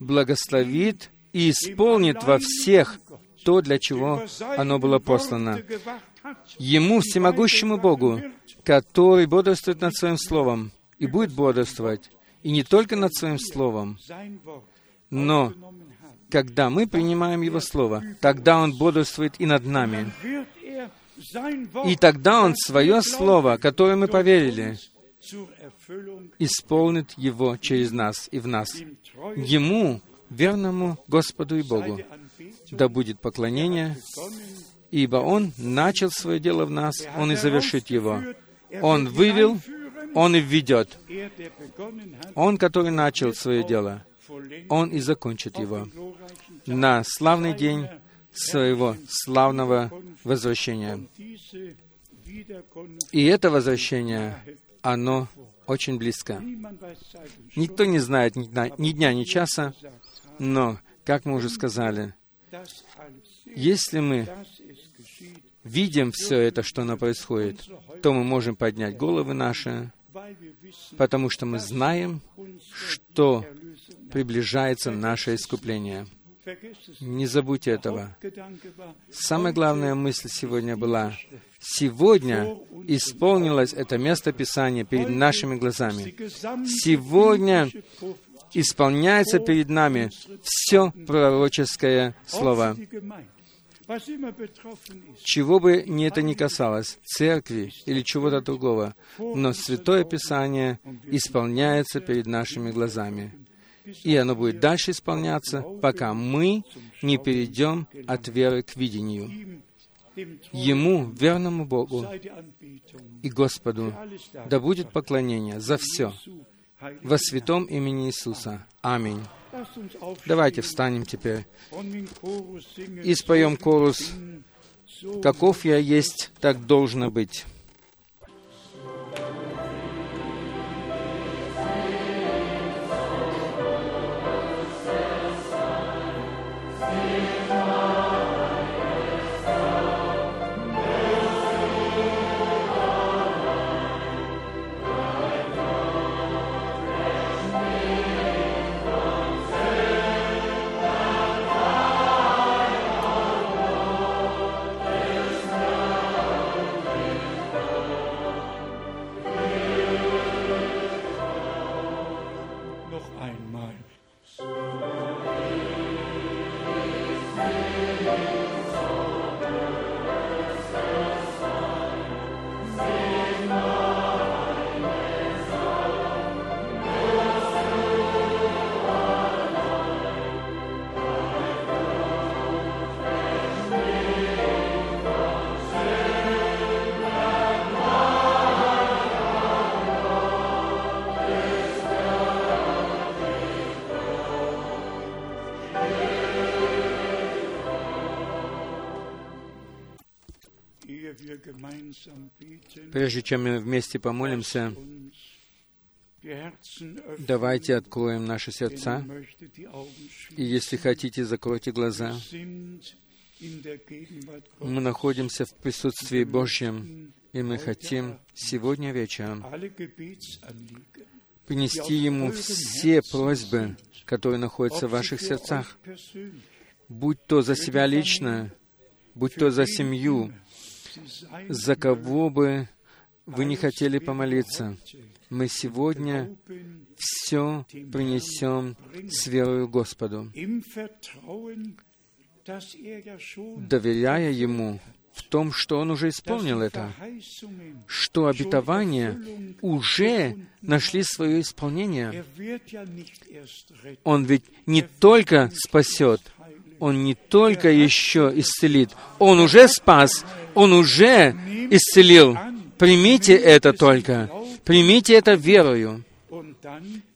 благословит и исполнит во всех то, для чего оно было послано. Ему, всемогущему Богу, который бодрствует над Своим Словом и будет бодрствовать, И не только над Своим Словом, но когда мы принимаем Его Слово, тогда Он бодрствует и над нами. И тогда Он свое Слово, которое мы поверили, исполнит его через нас и в нас. Ему, верному Господу и Богу, да будет поклонение, ибо Он начал свое дело в нас, Он и завершит его. Он вывел, Он и введет. Он, который начал свое дело, Он и закончит его на славный день своего славного возвращения. И это возвращение, оно очень близко. Никто не знает ни дня, ни, дня, ни часа, но, как мы уже сказали, если мы видим все это, что оно происходит, то мы можем поднять головы наши, потому что мы знаем, что приближается наше искупление. Не забудьте этого. Самая главная мысль сегодня была, сегодня исполнилось это место Писания перед нашими глазами. Сегодня исполняется перед нами все пророческое слово. Чего бы ни это ни касалось, церкви или чего-то другого, но Святое Писание исполняется перед нашими глазами. И оно будет дальше исполняться, пока мы не перейдем от веры к видению. Ему, верному Богу и Господу, да будет поклонение за все во святом имени Иисуса. Аминь. Давайте встанем теперь и споем корус «Каков я есть, так должно быть». Прежде чем мы вместе помолимся, давайте откроем наши сердца, и если хотите, закройте глаза. Мы находимся в присутствии Божьем, и мы хотим сегодня вечером принести Ему все просьбы, которые находятся в ваших сердцах, будь то за себя лично, будь то за семью, за кого бы вы не хотели помолиться, мы сегодня все принесем с верою Господу, доверяя Ему в том, что Он уже исполнил это, что обетования уже нашли свое исполнение. Он ведь не только спасет, Он не только еще исцелит, Он уже спас, Он уже исцелил. Примите это только. Примите это верою.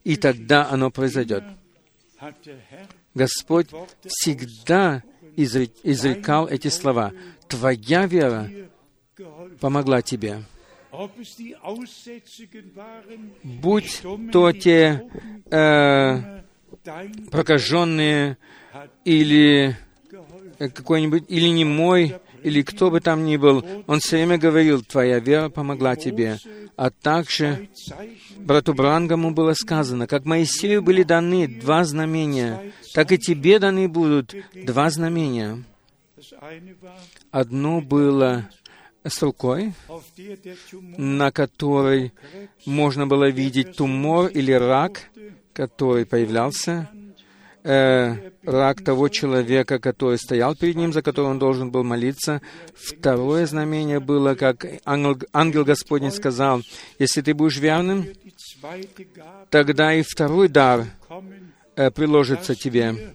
И тогда оно произойдет. Господь всегда изрекал эти слова. Твоя вера помогла тебе. Будь то те э, прокаженные или какой-нибудь, или не мой, или кто бы там ни был, он все время говорил, «Твоя вера помогла тебе». А также брату Брангаму было сказано, как Моисею были даны два знамения, так и тебе даны будут два знамения. Одно было с рукой, на которой можно было видеть тумор или рак, который появлялся, э, рак того человека, который стоял перед ним, за которого он должен был молиться. Второе знамение было, как ангел, ангел Господень сказал, если ты будешь верным, тогда и второй дар э, приложится тебе,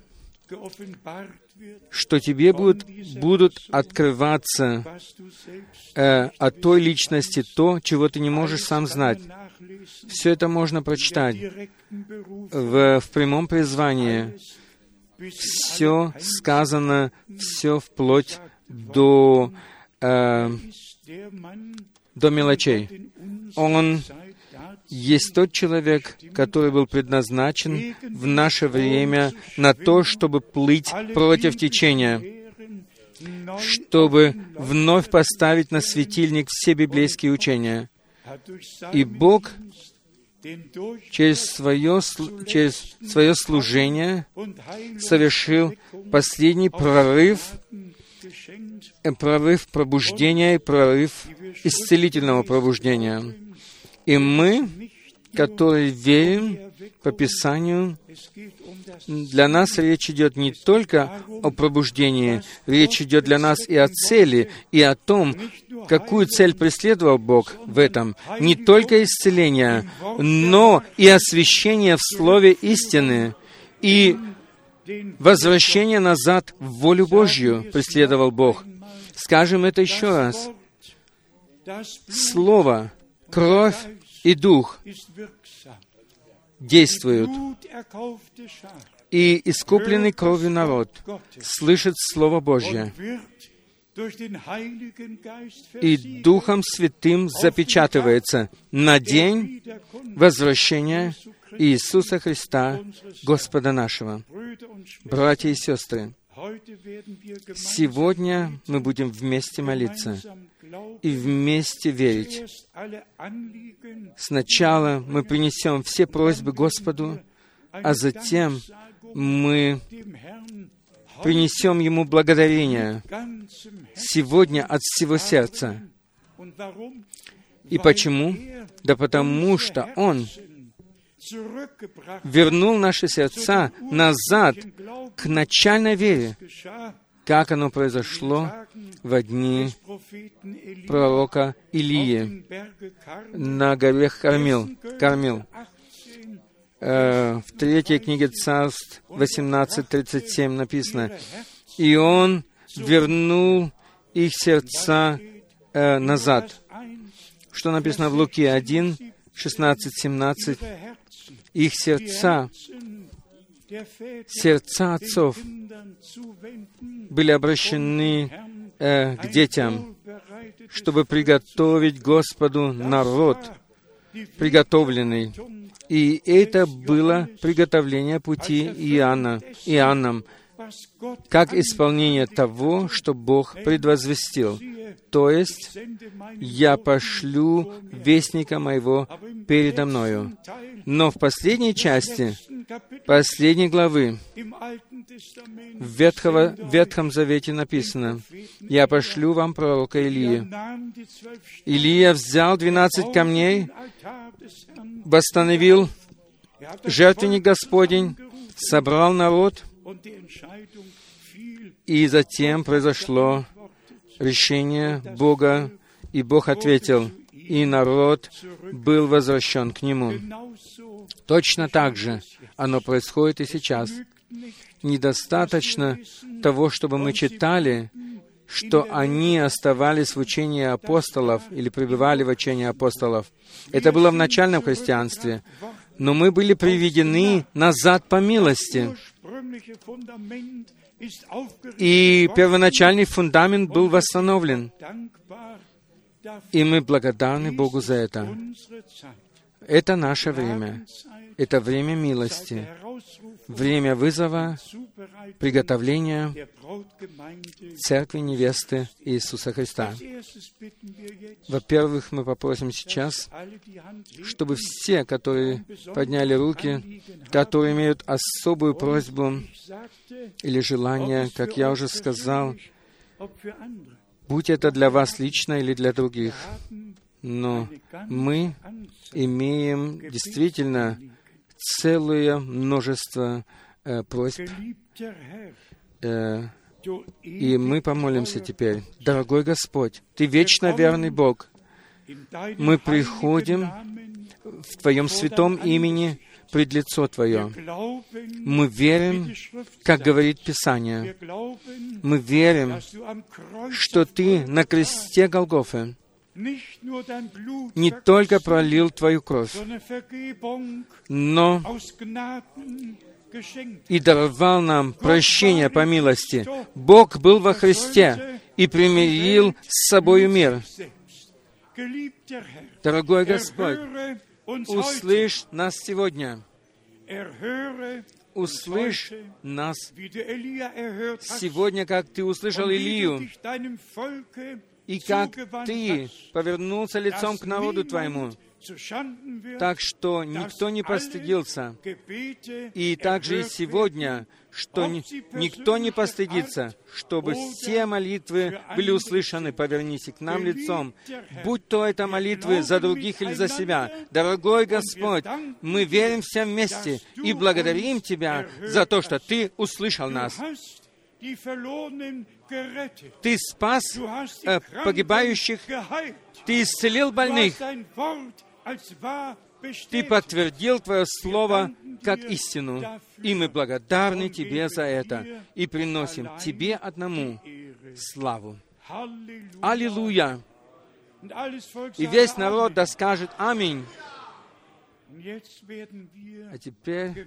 что тебе будут, будут открываться э, от той личности то, чего ты не можешь сам знать. Все это можно прочитать в, в прямом призвании. Все сказано, все вплоть до, э, до мелочей. Он есть тот человек, который был предназначен в наше время на то, чтобы плыть против течения, чтобы вновь поставить на светильник все библейские учения. И Бог через свое, через свое служение совершил последний прорыв, э, прорыв пробуждения и прорыв исцелительного пробуждения. И мы, которые верим по Писанию, для нас речь идет не только о пробуждении, речь идет для нас и о цели, и о том, какую цель преследовал Бог в этом. Не только исцеление, но и освящение в Слове истины, и возвращение назад в волю Божью преследовал Бог. Скажем это еще раз. Слово, кровь и дух действуют, и искупленный кровью народ слышит Слово Божье, и. Духом Святым запечатывается на день возвращения Иисуса Христа, Господа нашего. Братья и сестры, сегодня мы будем вместе молиться и вместе верить. Сначала мы принесем все просьбы Господу, а затем мы принесем Ему благодарение сегодня от всего сердца. И почему? Да потому что Он вернул наши сердца назад к начальной вере, как оно произошло в дни пророка Илии на горе Кармил. Кармил. Э, в третьей книге Царств 18.37 написано, «И он вернул их сердца э, назад». Что написано в Луке 1, 16, 17. Их сердца, сердца отцов были обращены э, к детям, чтобы приготовить Господу народ, приготовленный. И это было приготовление пути Иоанна, Иоанном, как исполнение того, что Бог предвозвестил. То есть, «Я пошлю вестника моего передо мною». Но в последней части, последней главы, в Ветхом Завете написано, «Я пошлю вам пророка Илии». Илия взял двенадцать камней, восстановил жертвенник Господень, собрал народ, и затем произошло решение Бога, и Бог ответил, и народ был возвращен к Нему. Точно так же оно происходит и сейчас. Недостаточно того, чтобы мы читали, что они оставались в учении апостолов или пребывали в учении апостолов. Это было в начальном христианстве. Но мы были приведены назад по милости. И первоначальный фундамент был восстановлен. И мы благодарны Богу за это. Это наше время. Это время милости, время вызова, приготовления Церкви невесты Иисуса Христа. Во-первых, мы попросим сейчас, чтобы все, которые подняли руки, которые имеют особую просьбу или желание, как я уже сказал, будь это для вас лично или для других. Но мы имеем действительно целое множество э, просьб, э, и мы помолимся теперь. Дорогой Господь, Ты вечно верный Бог. Мы приходим В Твоем святом имени пред лицо Твое. Мы верим, как говорит Писание. Мы верим, что Ты на кресте Голгофы не только пролил Твою кровь, но и даровал нам прощение по милости. Бог был во Христе и примирил с собою мир. Дорогой Господь, услышь нас сегодня. Услышь нас сегодня, как Ты услышал Илию, и как Ты повернулся лицом к народу Твоему, так что никто не постыдился. И также и сегодня, что ни- никто не постыдится, чтобы все молитвы были услышаны. Повернись к нам лицом. Будь то это молитвы за других или за себя. Дорогой Господь, мы верим все вместе и благодарим Тебя за то, что Ты услышал нас. Ты спас э, погибающих. Ты исцелил больных, Ты подтвердил Твое Слово как истину, и мы благодарны Тебе за это и приносим Тебе одному славу. Аллилуйя! И весь народ да скажет Аминь. Und jetzt werden wir А теперь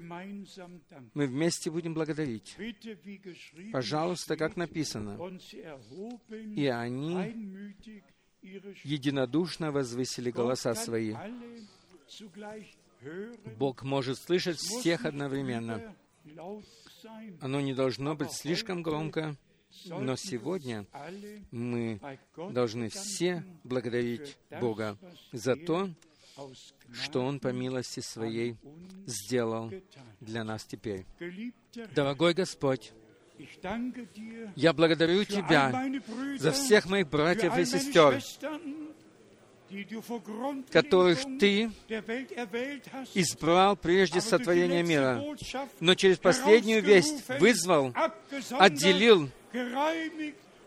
мы вместе будем благодарить. Пожалуйста, как написано. И они единодушно возвысили голоса свои. Бог может слышать всех одновременно. Оно не должно быть слишком громко, но сегодня мы должны все благодарить Бога за er то, что Он по милости Своей сделал для нас теперь. Дорогой Господь, я благодарю Тебя за всех моих братьев и сестер, которых Ты избрал прежде сотворения мира, но через последнюю весть вызвал, отделил,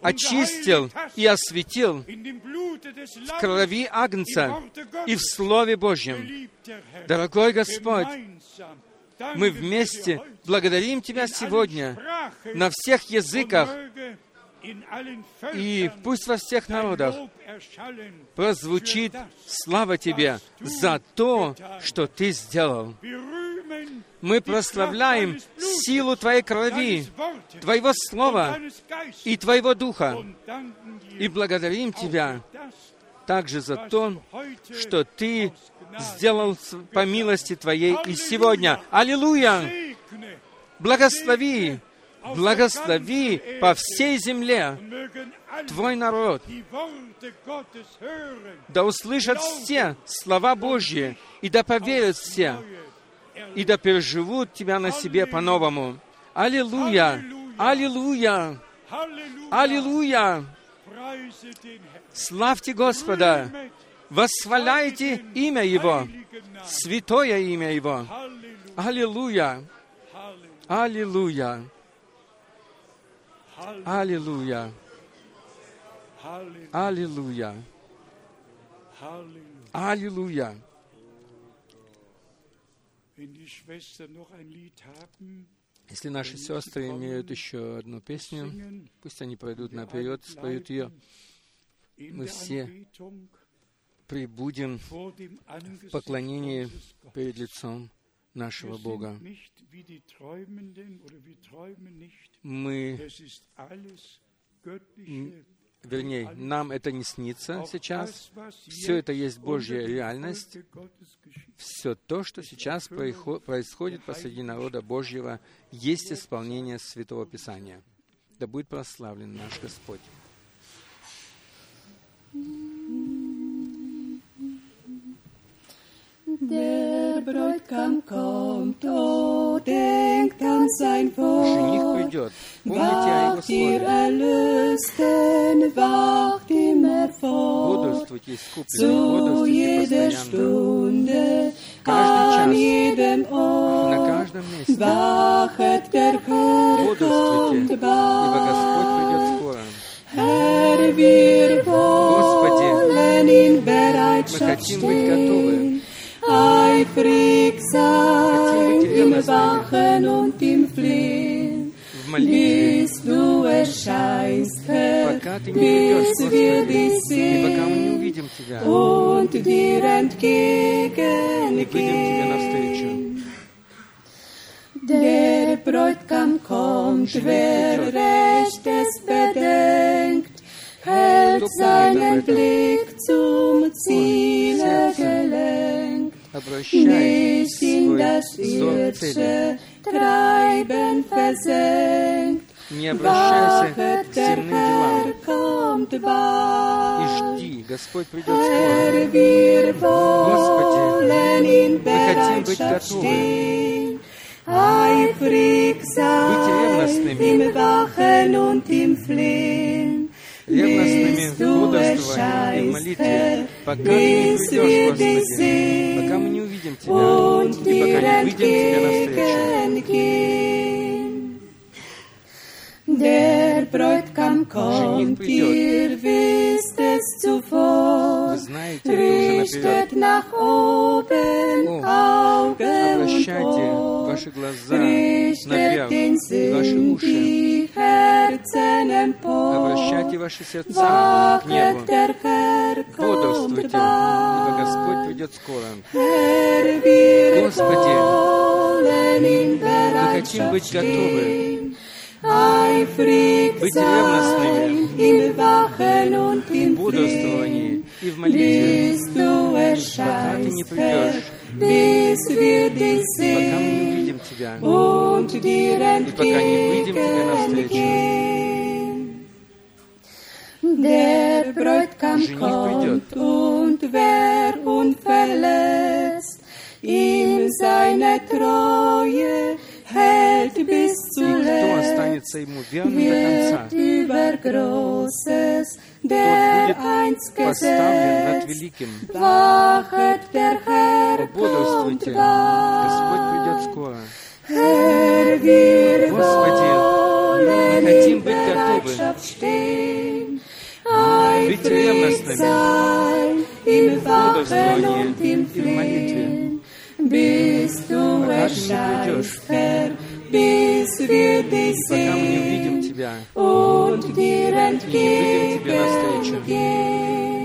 очистил и осветил в крови Агнца и в Слове Божьем. Дорогой Господь, мы вместе благодарим Тебя сегодня на всех языках, и пусть во всех народах прозвучит слава Тебе за то, что Ты сделал. Мы прославляем силу Твоей крови, Твоего Слова и Твоего Духа, и благодарим Тебя также за то, что Ты сделал по милости Твоей и сегодня. Аллилуйя! Благослови, благослови по всей земле Твой народ, да услышат все слова Божьи, и да поверят все, и да переживут Тебя на себе по-новому. Аллилуйя! Аллилуйя! Аллилуйя! Славьте Господа! Восхваляйте имя Его, святое имя Его. Аллилуйя! Аллилуйя! Аллилуйя! Аллилуйя! Аллилуйя! Если наши сестры имеют еще одну песню, пусть они пройдут наперед, споют ее. Мы все Прибудем в поклонении перед лицом нашего Бога. Мы, Вернее, нам это не снится сейчас. Все это есть Божья реальность. Все то, что сейчас происходит посреди народа Божьего, есть исполнение Святого Писания. Да будет прославлен наш Господь. Der Bräutigam kommt, oh, denkt an sein Жених Wort. придет. Помните о Его Wacht ihr слове. Erlösten, wacht immer fort. Бодрствуйте, искупленные, Zu бодрствуйте jeder постоянно. Stunde, Каждый an час. jedem На Ort. каждом месте. Wachet, der Herr Бодрствуйте, kommt ибо Господь bald. придет скоро. Herr, wir wollen in Bereitschaft хотим быть готовы. stehen, eifrig sein быть im ревностными. Wachen und im Flehen, В молитве, bis du erscheinst, Herr, пока Ты не придешь, bis wir Господи, dich и пока мы не sehen увидим Тебя, und dir и выйдем Тебе entgegengehen. навстречу. Der Bräutigam kommt, wer Rechtes bedenkt, hält Кто помнит об seinen этом? Blick zum Ziele сердце. gelenkt, In свой das irdische Treiben versenkt. Не обращайся к земным делам и жди, Господь придет скоро. Wir Господи, мы хотим быть готовы. sein ревностными. Ревностными в du бодрствовании и молитве, пока Ты не придешь, Господи, пока мы не увидим Тебя, и пока не выйдем Тебе навстречу. Der Bräutigam kommt, ihr wisst es zuvor, richtet nach oben Augen und Ohr, richtet den Sinn die Herzen empor. Небу. der Herr Бодрствуйте, ибо Господь придет скоро. Господи, мы хотим быть готовы, быть ревностными в бодрствовании и в молитве, пока Ты не придешь, пока мы не увидим Тебя. И пока не выйдем Тебе навстречу. Der Bräutigam kommt wer unverletzt ihm seine Treue hält bis И кто zuletzt, останется Ему верным до конца, wird über Großes, тот der будет einst поставлен над gesetzt. великим. Wachet, der Herr kommt Бодрствуйте, Господь придет bald. скоро. Herr, wir Господи, wollen мы хотим in быть готовы, Bereitschaft stehen, быть eifrig ревностными sein im Wachen бодрствовании und im и в молитве, Flehen, bis du пока Ты не erscheinst, придешь, Herr, bis wir dich и пока мы не увидим sehen Тебя, und dir выйдем тебе навстречу. entgegengehen.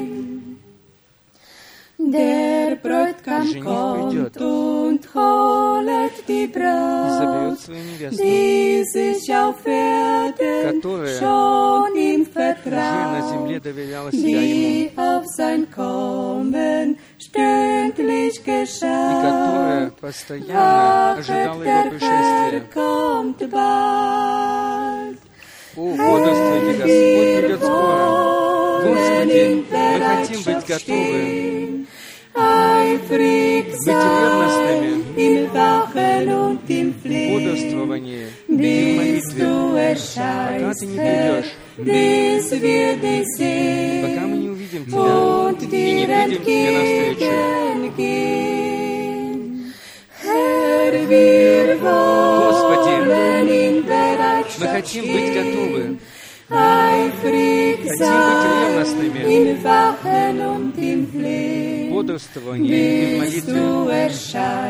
Der Bräutigam Жених kommt придет. und holet die и Braut, заберет свою невесту, die sich auf Erden Которая schon ihm уже на земле vertraut, доверяла себя Ему, die auf sein Kommen stündlich и которая geschaut. постоянно ожидала Wachet, der Его Herr пришествия. kommt bald. О, бодрствуйте, Господь придет скоро. Господи, мы хотим быть готовы, Im в бодрствовании и в молитве, пока Ты не придешь, пока мы не увидим Тебя и не выйдем Тебе навстречу. in Мы хотим быть готовы, хотим быть ревностными бодрствовании и в молитве,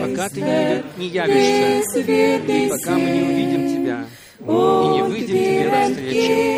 пока Ты не явишься, и пока мы не увидим Тебя, и не выйдем Тебе навстречу.